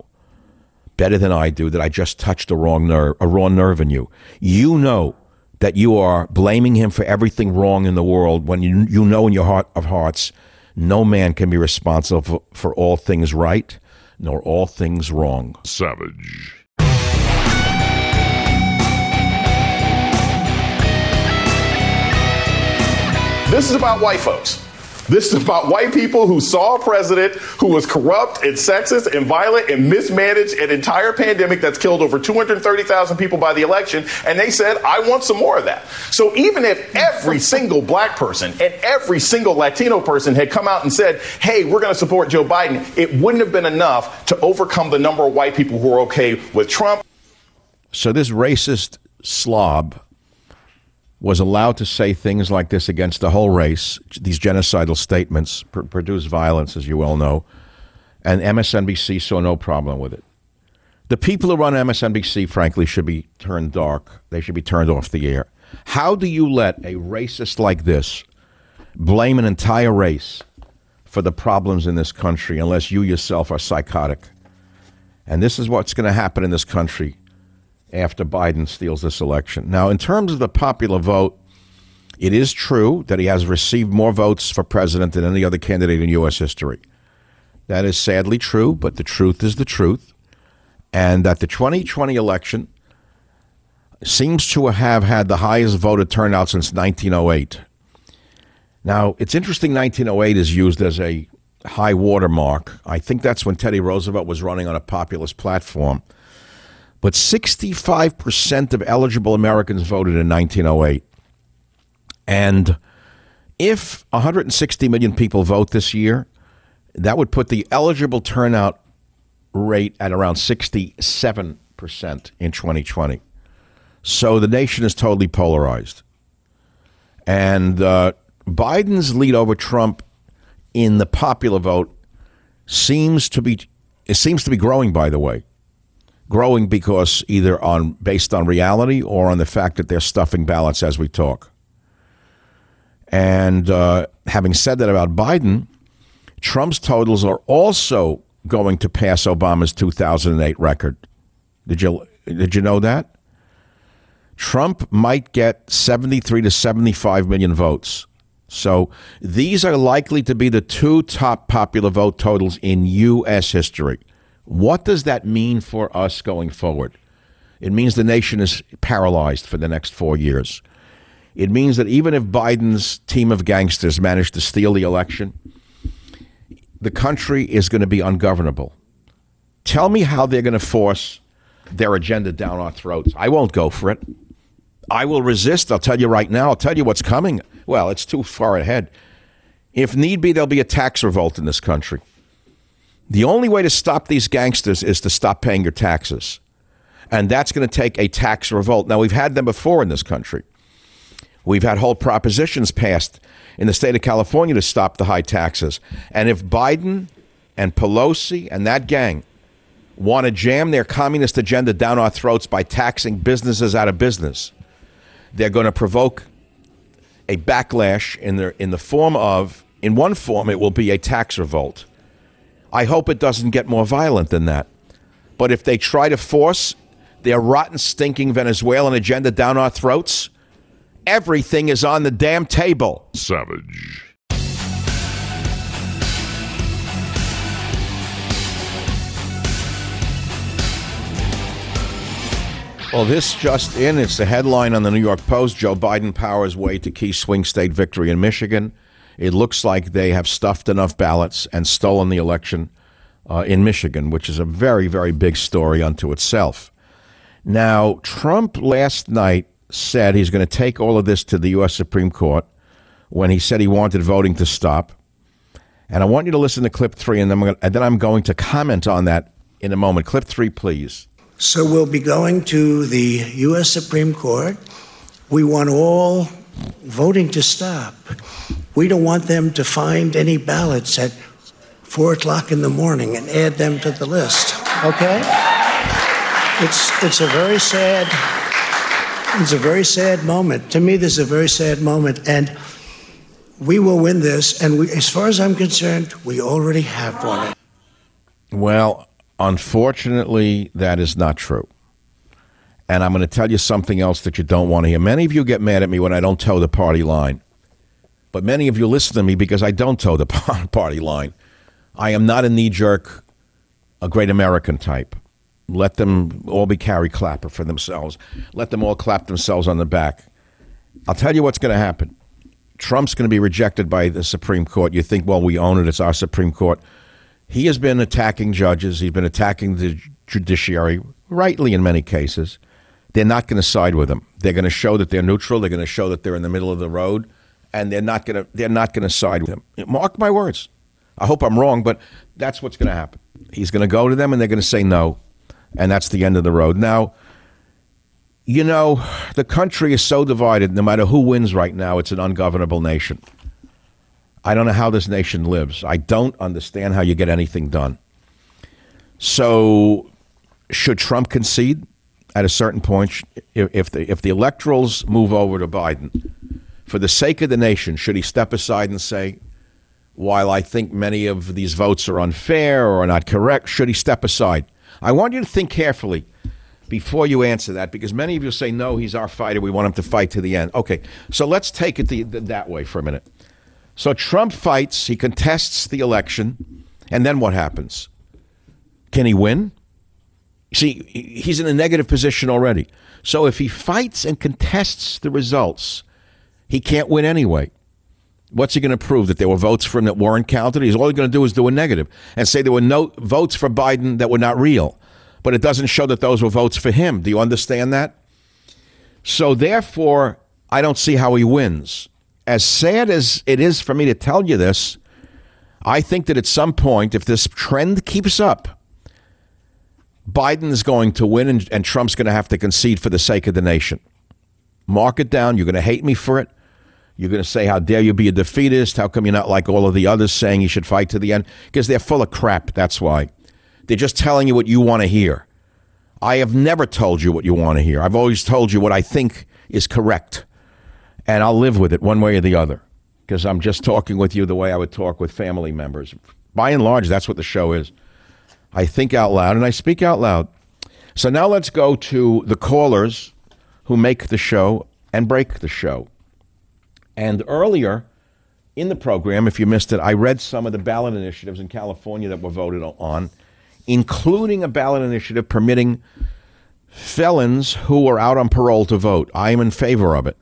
better than I do that I just touched a wrong nerve, a wrong nerve in you. You know that you are blaming him for everything wrong in the world when you, you know in your heart of hearts no man can be responsible for, for all things right nor all things wrong. Savage. This is about white folks. This is about white people who saw a president who was corrupt and sexist and violent and mismanaged an entire pandemic that's killed over 230,000 people by the election. And they said, I want some more of that. So even if every single black person and every single Latino person had come out and said, hey, we're going to support Joe Biden, it wouldn't have been enough to overcome the number of white people who are okay with Trump. So this racist slob was allowed to say things like this against the whole race, these genocidal statements pr- produce violence, as you well know, and MSNBC saw no problem with it. The people who run MSNBC, frankly, should be turned dark. They should be turned off the air. How do you let a racist like this blame an entire race for the problems in this country unless you yourself are psychotic? And this is what's going to happen in this country after Biden steals this election. Now, in terms of the popular vote, it is true that he has received more votes for president than any other candidate in U.S. history. That is sadly true, but the truth is the truth. And that the 2020 election seems to have had the highest voter turnout since 1908. Now, it's interesting 1908 is used as a high watermark. I think that's when Teddy Roosevelt was running on a populist platform. But 65% of eligible Americans voted in 1908. And if 160 million people vote this year, that would put the eligible turnout rate at around 67% in 2020. So the nation is totally polarized. And uh, Biden's lead over Trump in the popular vote seems to be it seems to be growing by the way growing because either on based on reality or on the fact that they're stuffing ballots as we talk and uh, having said that about biden trump's totals are also going to pass obama's 2008 record did you did you know that trump might get 73 to 75 million votes so these are likely to be the two top popular vote totals in U.S. history. What does that mean for us going forward? It means the nation is paralyzed for the next four years. It means that even if Biden's team of gangsters manage to steal the election, the country is going to be ungovernable. Tell me how they're going to force their agenda down our throats. I won't go for it. I will resist. I'll tell you right now. I'll tell you what's coming. Well, it's too far ahead. If need be, there'll be a tax revolt in this country. The only way to stop these gangsters is to stop paying your taxes. And that's going to take a tax revolt. Now, we've had them before in this country. We've had whole propositions passed in the state of California to stop the high taxes. And if Biden and Pelosi and that gang want to jam their communist agenda down our throats by taxing businesses out of business, they're going to provoke a backlash in the in the form of in one form it will be a tax revolt. I hope it doesn't get more violent than that. But if they try to force their rotten, stinking Venezuelan agenda down our throats, everything is on the damn table. Savage. Well, this just in. It's the headline on the New York Post. Joe Biden powers way to key swing state victory in Michigan. It looks like they have stuffed enough ballots and stolen the election uh, in Michigan, which is a very, very big story unto itself. Now, Trump last night said he's going to take all of this to the U.S. Supreme Court when he said he wanted voting to stop. And I want you to listen to clip three, and then, gonna, and then I'm going to comment on that in a moment. Clip three, please. So we'll be going to the U.S. Supreme Court. We want all voting to stop. We don't want them to find any ballots at four o'clock in the morning and add them to the list. Okay? It's it's a very sad it's a very sad moment. To me, this is a very sad moment, and we will win this. And we, as far as I'm concerned, we already have won it. Well, Unfortunately, that is not true. And I'm going to tell you something else that you don't want to hear. Many of you get mad at me when I don't toe the party line. But many of you listen to me because I don't toe the party line. I am not a knee jerk, a great American type. Let them all be Carrie Clapper for themselves. Let them all clap themselves on the back. I'll tell you what's going to happen. Trump's going to be rejected by the Supreme Court. You think, well, we own it, it's our Supreme Court. He has been attacking judges. He's been attacking the judiciary, rightly in many cases. They're not going to side with him. They're going to show that they're neutral. They're going to show that they're in the middle of the road, and they're not going to they're not going to side with him. Mark my words. I hope I'm wrong, but that's what's going to happen. He's going to go to them, and they're going to say no, and that's the end of the road. Now, you know, the country is so divided. No matter who wins right now, it's an ungovernable nation. I don't know how this nation lives. I don't understand how you get anything done. So, should Trump concede at a certain point? If the if the electorals move over to Biden, for the sake of the nation, should he step aside and say, "While I think many of these votes are unfair or not correct, should he step aside?" I want you to think carefully before you answer that because many of you say, "No, he's our fighter. We want him to fight to the end." Okay, so let's take it the, the, that way for a minute. So Trump fights, he contests the election, and then what happens? Can he win? See, he's in a negative position already. So if he fights and contests the results, he can't win anyway. What's he going to prove? That there were votes for him that weren't counted? He's all he's going to do is do a negative and say there were no votes for Biden that were not real. But it doesn't show that those were votes for him. Do you understand that? So therefore, I don't see how he wins as sad as it is for me to tell you this, I think that at some point, if this trend keeps up, Biden is going to win and, and Trump's going to have to concede for the sake of the nation. Mark it down. You're going to hate me for it. You're going to say, How dare you be a defeatist? How come you're not like all of the others saying you should fight to the end? Because they're full of crap. That's why. They're just telling you what you want to hear. I have never told you what you want to hear. I've always told you what I think is correct. And I'll live with it one way or the other because I'm just talking with you the way I would talk with family members. By and large, that's what the show is. I think out loud and I speak out loud. So now let's go to the callers who make the show and break the show. And earlier in the program, if you missed it, I read some of the ballot initiatives in California that were voted on, including a ballot initiative permitting felons who are out on parole to vote. I am in favor of it.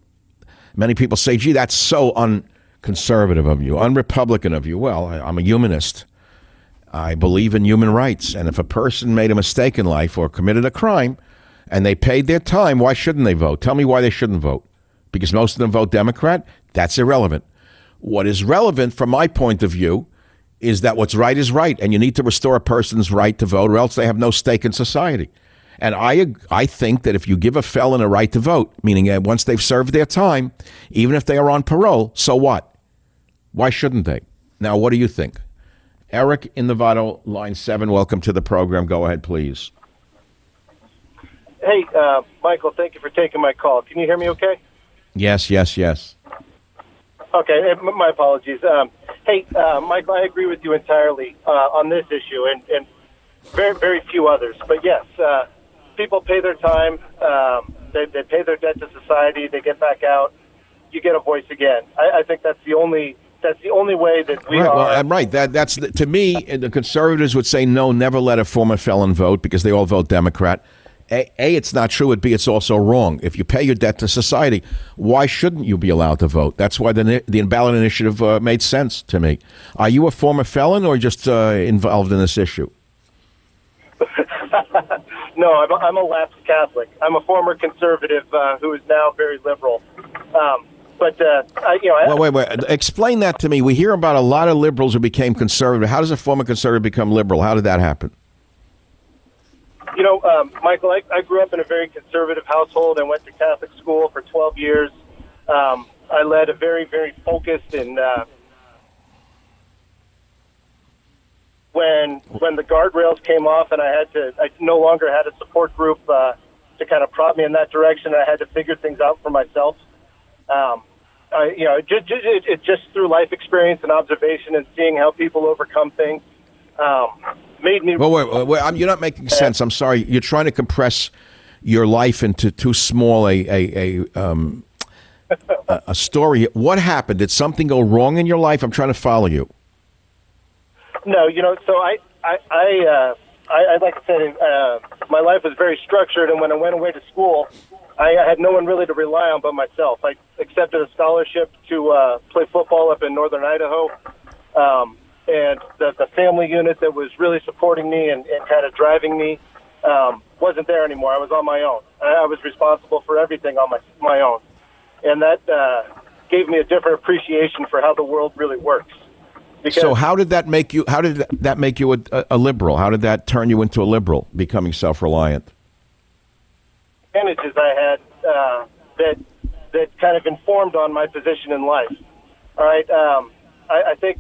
Many people say, gee, that's so unconservative of you, unrepublican of you. Well, I'm a humanist. I believe in human rights. And if a person made a mistake in life or committed a crime and they paid their time, why shouldn't they vote? Tell me why they shouldn't vote. Because most of them vote Democrat? That's irrelevant. What is relevant from my point of view is that what's right is right, and you need to restore a person's right to vote, or else they have no stake in society. And I, I think that if you give a felon a right to vote, meaning once they've served their time, even if they are on parole, so what? Why shouldn't they? Now, what do you think? Eric in Nevada, line seven, welcome to the program. Go ahead, please. Hey, uh, Michael, thank you for taking my call. Can you hear me okay? Yes, yes, yes. Okay, my apologies. Um, hey, uh, Michael, I agree with you entirely uh, on this issue and, and very, very few others. But yes, uh, people pay their time, um, they, they pay their debt to society, they get back out, you get a voice again. I, I think that's the only that's the only way that we right, are. Well, I'm right. That that's the, to me. The conservatives would say no, never let a former felon vote because they all vote Democrat. A, a, it's not true. And B, it's also wrong. If you pay your debt to society, why shouldn't you be allowed to vote? That's why the the ballot initiative uh, made sense to me. Are you a former felon or just uh, involved in this issue? no, I'm a, I'm a lapsed Catholic. I'm a former conservative uh, who is now very liberal. Um, but uh, I, you know, well, wait, wait. Explain that to me. We hear about a lot of liberals who became conservative. How does a former conservative become liberal? How did that happen? You know, um, Michael, I, I grew up in a very conservative household and went to Catholic school for 12 years. Um, I led a very, very focused and uh, when when the guardrails came off and I had to, I no longer had a support group uh, to kind of prop me in that direction. I had to figure things out for myself. Um, I, you know, just, just, it, just through life experience and observation and seeing how people overcome things um, made me. Well, wait, wait, wait you're not making sense. I'm sorry. You're trying to compress your life into too small a a a, um, a, a story. What happened? Did something go wrong in your life? I'm trying to follow you. No, you know, so I, I, I, uh, I, I like I said, uh, my life was very structured, and when I went away to school, I, I had no one really to rely on but myself. I accepted a scholarship to uh, play football up in northern Idaho, um, and the, the family unit that was really supporting me and, and kind of driving me um, wasn't there anymore. I was on my own. I, I was responsible for everything on my my own, and that uh, gave me a different appreciation for how the world really works. Because so how did that make you? How did that make you a, a liberal? How did that turn you into a liberal, becoming self-reliant? Advantages I had uh, that that kind of informed on my position in life. All right, um, I, I think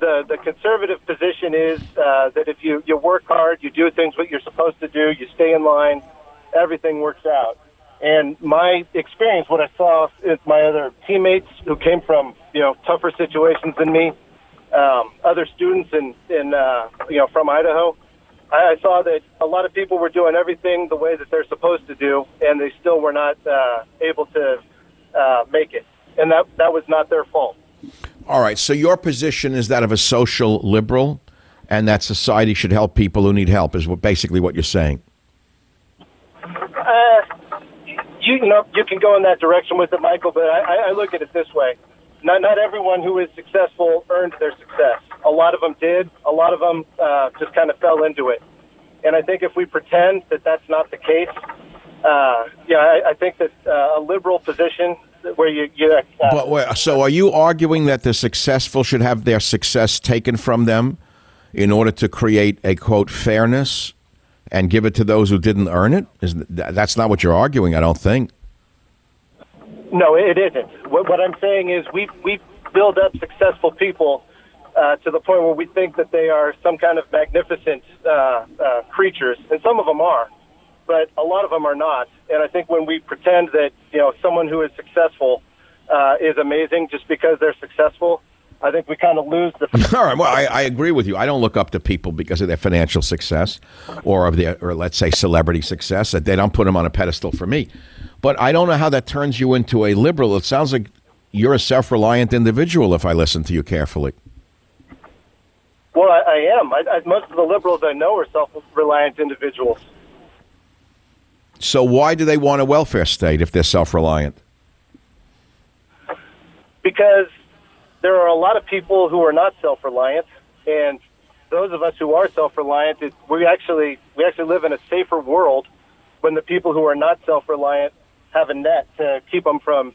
the the conservative position is uh, that if you you work hard, you do things what you're supposed to do, you stay in line, everything works out. And my experience, what I saw is my other teammates who came from you know tougher situations than me um, other students in, in uh, you know, from Idaho, I, I saw that a lot of people were doing everything the way that they're supposed to do, and they still were not uh, able to uh, make it. And that, that was not their fault. All right. So your position is that of a social liberal, and that society should help people who need help, is what, basically what you're saying. Uh, you, you know, you can go in that direction with it, Michael, but I, I look at it this way not not everyone who is successful earned their success. A lot of them did. A lot of them uh, just kind of fell into it. And I think if we pretend that that's not the case, uh, yeah, I, I think that uh, a liberal position where you, you uh, but wait, so are you arguing that the successful should have their success taken from them in order to create a quote fairness and give it to those who didn't earn it? Is that's not what you're arguing? I don't think. No, it isn't. What, what I'm saying is we we build up successful people uh, to the point where we think that they are some kind of magnificent uh, uh, creatures, and some of them are, but a lot of them are not. And I think when we pretend that you know someone who is successful uh, is amazing just because they're successful, I think we kind of lose the. All right. Well, I, I, agree with you. I don't look up to people because of their financial success or of their, or let's say, celebrity success. That they don't put them on a pedestal for me. But I don't know how that turns you into a liberal. It sounds like you're a self-reliant individual if I listen to you carefully. Well, I, I am. I, most of the liberals I know are self-reliant individuals. So why do they want a welfare state if they're self-reliant? Because there are a lot of people who are not self-reliant, and those of us who are self-reliant, it, we actually we actually live in a safer world when the people who are not self-reliant have a net to keep them from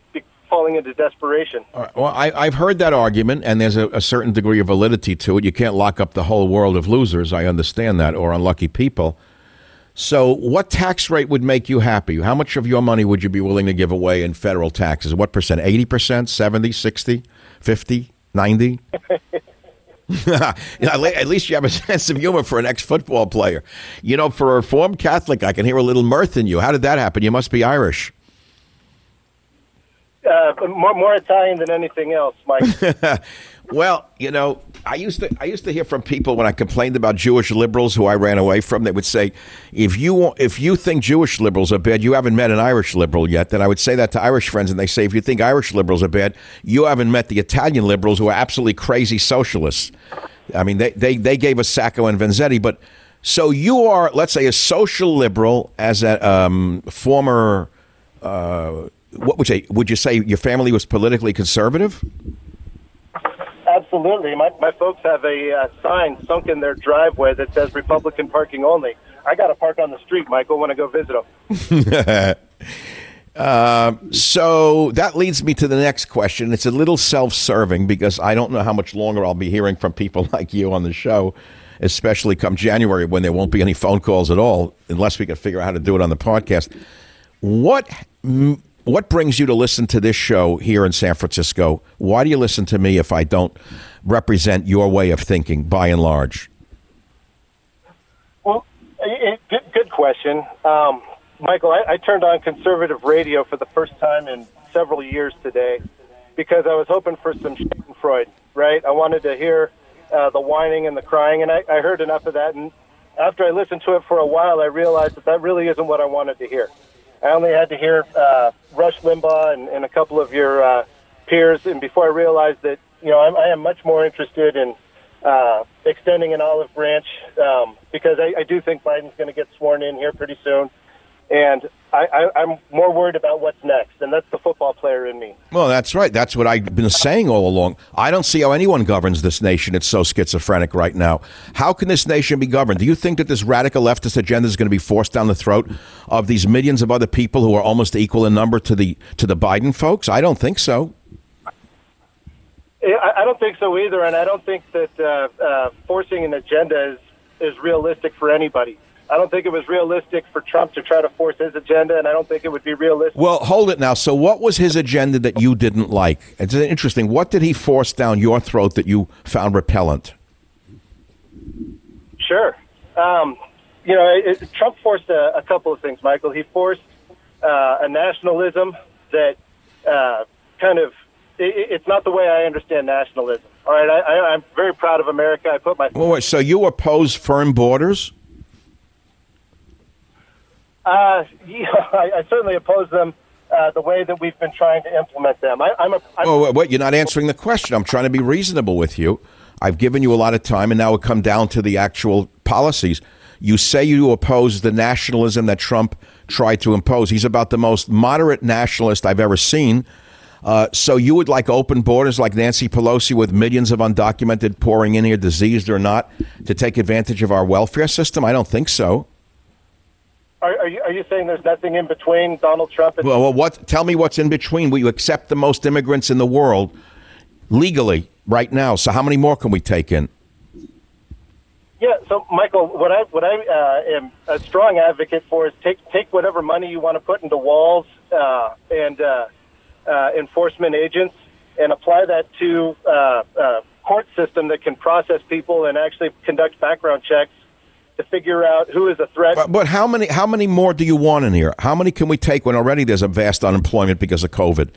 falling into desperation. Well, I, have heard that argument, and there's a, a, certain degree of validity to it. You can't lock up the whole world of losers. I understand that, or unlucky people. So, what tax rate would make you happy? How much of your money would you be willing to give away in federal taxes? What percent? 80%, 70, 60? 50, 90? at least you have a sense of humor for an ex football player. You know, for a Reformed Catholic, I can hear a little mirth in you. How did that happen? You must be Irish. Uh, more, more Italian than anything else, Mike. Well, you know, I used to I used to hear from people when I complained about Jewish liberals who I ran away from. They would say, "If you if you think Jewish liberals are bad, you haven't met an Irish liberal yet." Then I would say that to Irish friends, and they say, "If you think Irish liberals are bad, you haven't met the Italian liberals who are absolutely crazy socialists." I mean, they they they gave us Sacco and Vanzetti, but so you are, let's say, a social liberal as a um, former. Uh, what would you would you say your family was politically conservative? Absolutely. My, my folks have a uh, sign sunk in their driveway that says Republican parking only. I got to park on the street, Michael, when I go visit them. uh, so that leads me to the next question. It's a little self serving because I don't know how much longer I'll be hearing from people like you on the show, especially come January when there won't be any phone calls at all, unless we can figure out how to do it on the podcast. What what brings you to listen to this show here in San Francisco? Why do you listen to me if I don't represent your way of thinking by and large? Well, it, good, good, question. Um, Michael, I, I turned on conservative radio for the first time in several years today because I was hoping for some Schadenfreude, right? I wanted to hear uh, the whining and the crying, and I, I heard enough of that. And after I listened to it for a while, I realized that that really isn't what I wanted to hear. I only had to hear uh, Rush Limbaugh and, and a couple of your uh, peers, and before I realized that, you know, I'm, I am much more interested in uh, extending an olive branch um, because I, I do think Biden's going to get sworn in here pretty soon and I, I, I'm more worried about what's next, and that's the football player in me. Well, that's right. That's what I've been saying all along. I don't see how anyone governs this nation. It's so schizophrenic right now. How can this nation be governed? Do you think that this radical leftist agenda is going to be forced down the throat of these millions of other people who are almost equal in number to the to the Biden folks? I don't think so. I don't think so either, and I don't think that uh, uh, forcing an agenda is is realistic for anybody. I don't think it was realistic for Trump to try to force his agenda, and I don't think it would be realistic. Well, hold it now. So, what was his agenda that you didn't like? It's interesting. What did he force down your throat that you found repellent? Sure. Um, you know, it, it, Trump forced a, a, couple of things, Michael. He forced uh, a nationalism that uh, kind of it, it's not the way I understand nationalism. All right, I, am very proud of America. I put my. Well, wait, so you oppose firm borders? Uh, yeah, I, I certainly oppose them. Uh, the way that we've been trying to implement them. I, am a. I'm oh, wait, you're not answering the question. I'm trying to be reasonable with you. I've given you a lot of time, and now it come down to the actual policies. You say you oppose the nationalism that Trump tried to impose. He's about the most moderate nationalist I've ever seen. Uh, so you would like open borders like Nancy Pelosi with millions of undocumented pouring in here, diseased or not, to take advantage of our welfare system? I don't think so. Are, are, you, are you saying there's nothing in between Donald Trump and? Well, well, what? Tell me what's in between. We accept the most immigrants in the world legally right now. So how many more can we take in? Yeah, so Michael, what I what I uh, am a strong advocate for is take take whatever money you want to put into walls uh, and uh, uh, enforcement agents and apply that to uh, uh, court system that can process people and actually conduct background checks to figure out who is a threat. But, but how many how many more do you want in here? How many can we take when already there's a vast unemployment because of COVID?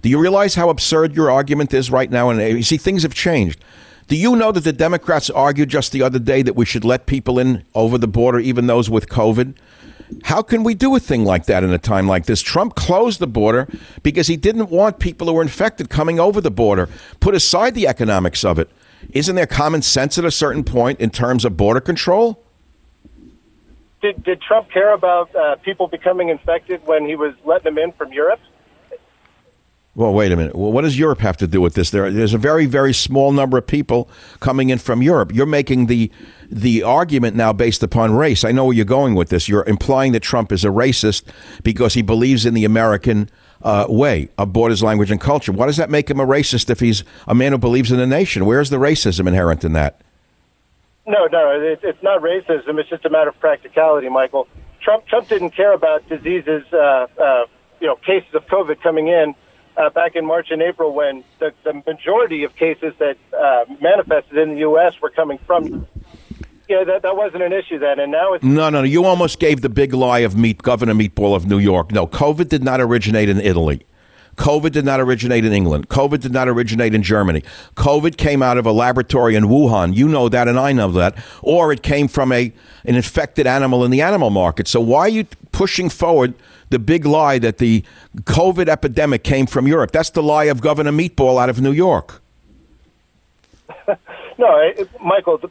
Do you realize how absurd your argument is right now? And uh, you see, things have changed. Do you know that the Democrats argued just the other day that we should let people in over the border, even those with COVID? How can we do a thing like that in a time like this? Trump closed the border because he didn't want people who were infected coming over the border. Put aside the economics of it. Isn't there common sense at a certain point in terms of border control? Did, did Trump care about uh, people becoming infected when he was letting them in from Europe? Well, wait a minute. Well, what does Europe have to do with this? There, there's a very, very small number of people coming in from Europe. You're making the the argument now based upon race. I know where you're going with this. You're implying that Trump is a racist because he believes in the American uh, way of borders, language, and culture. Why does that make him a racist if he's a man who believes in the nation? Where's the racism inherent in that? No, no, it, it's not racism. It's just a matter of practicality, Michael. Trump Trump didn't care about diseases, uh, uh, you know, cases of COVID coming in uh, back in March and April when the, the majority of cases that uh, manifested in the U.S. were coming from. Yeah, that, that wasn't an issue then, and now it's No, no, no. You almost gave the big lie of meat, Governor Meatball of New York. No, COVID did not originate in Italy. COVID did not originate in England. COVID did not originate in Germany. COVID came out of a laboratory in Wuhan. You know that, and I know that. Or it came from a an infected animal in the animal market. So why are you pushing forward the big lie that the COVID epidemic came from Europe? That's the lie of Governor Meatball out of New York. no, it, Michael. The,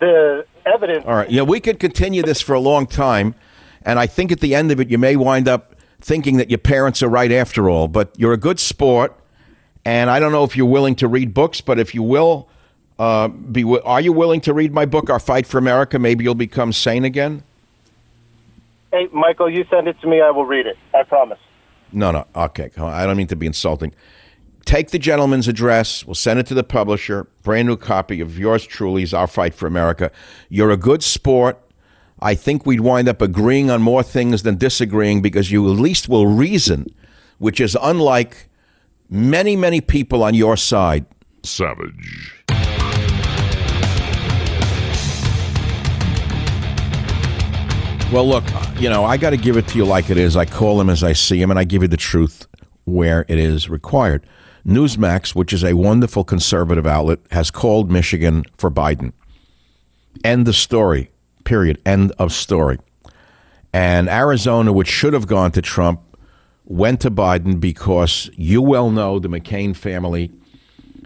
the evidence. All right. Yeah, we could continue this for a long time, and I think at the end of it, you may wind up thinking that your parents are right after all. But you're a good sport, and I don't know if you're willing to read books, but if you will, uh, be are you willing to read my book, Our Fight for America? Maybe you'll become sane again. Hey, Michael, you send it to me. I will read it. I promise. No, no. Okay. I don't mean to be insulting. Take the gentleman's address. We'll send it to the publisher. Brand new copy of yours truly's Our Fight for America. You're a good sport. I think we'd wind up agreeing on more things than disagreeing because you at least will reason, which is unlike many, many people on your side. Savage. Well, look, uh, you know, I got to give it to you like it is. I call him as I see him, and I give you the truth where it is required. Newsmax, which is a wonderful conservative outlet, has called Michigan for Biden. End the story. Period. End of story. And Arizona, which should have gone to Trump, went to Biden because you well know the McCain family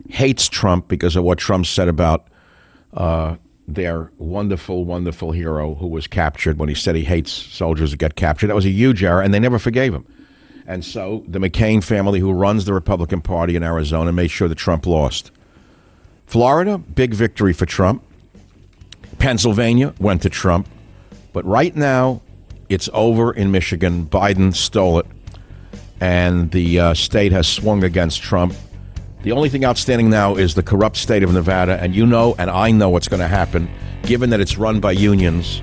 hates Trump because of what Trump said about uh, their wonderful, wonderful hero who was captured when he said he hates soldiers that get captured. That was a huge error, and they never forgave him. And so the McCain family, who runs the Republican Party in Arizona, made sure that Trump lost. Florida, big victory for Trump. Pennsylvania went to Trump. But right now, it's over in Michigan. Biden stole it. And the uh, state has swung against Trump. The only thing outstanding now is the corrupt state of Nevada. And you know, and I know what's going to happen. Given that it's run by unions,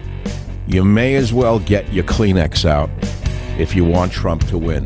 you may as well get your Kleenex out if you want Trump to win.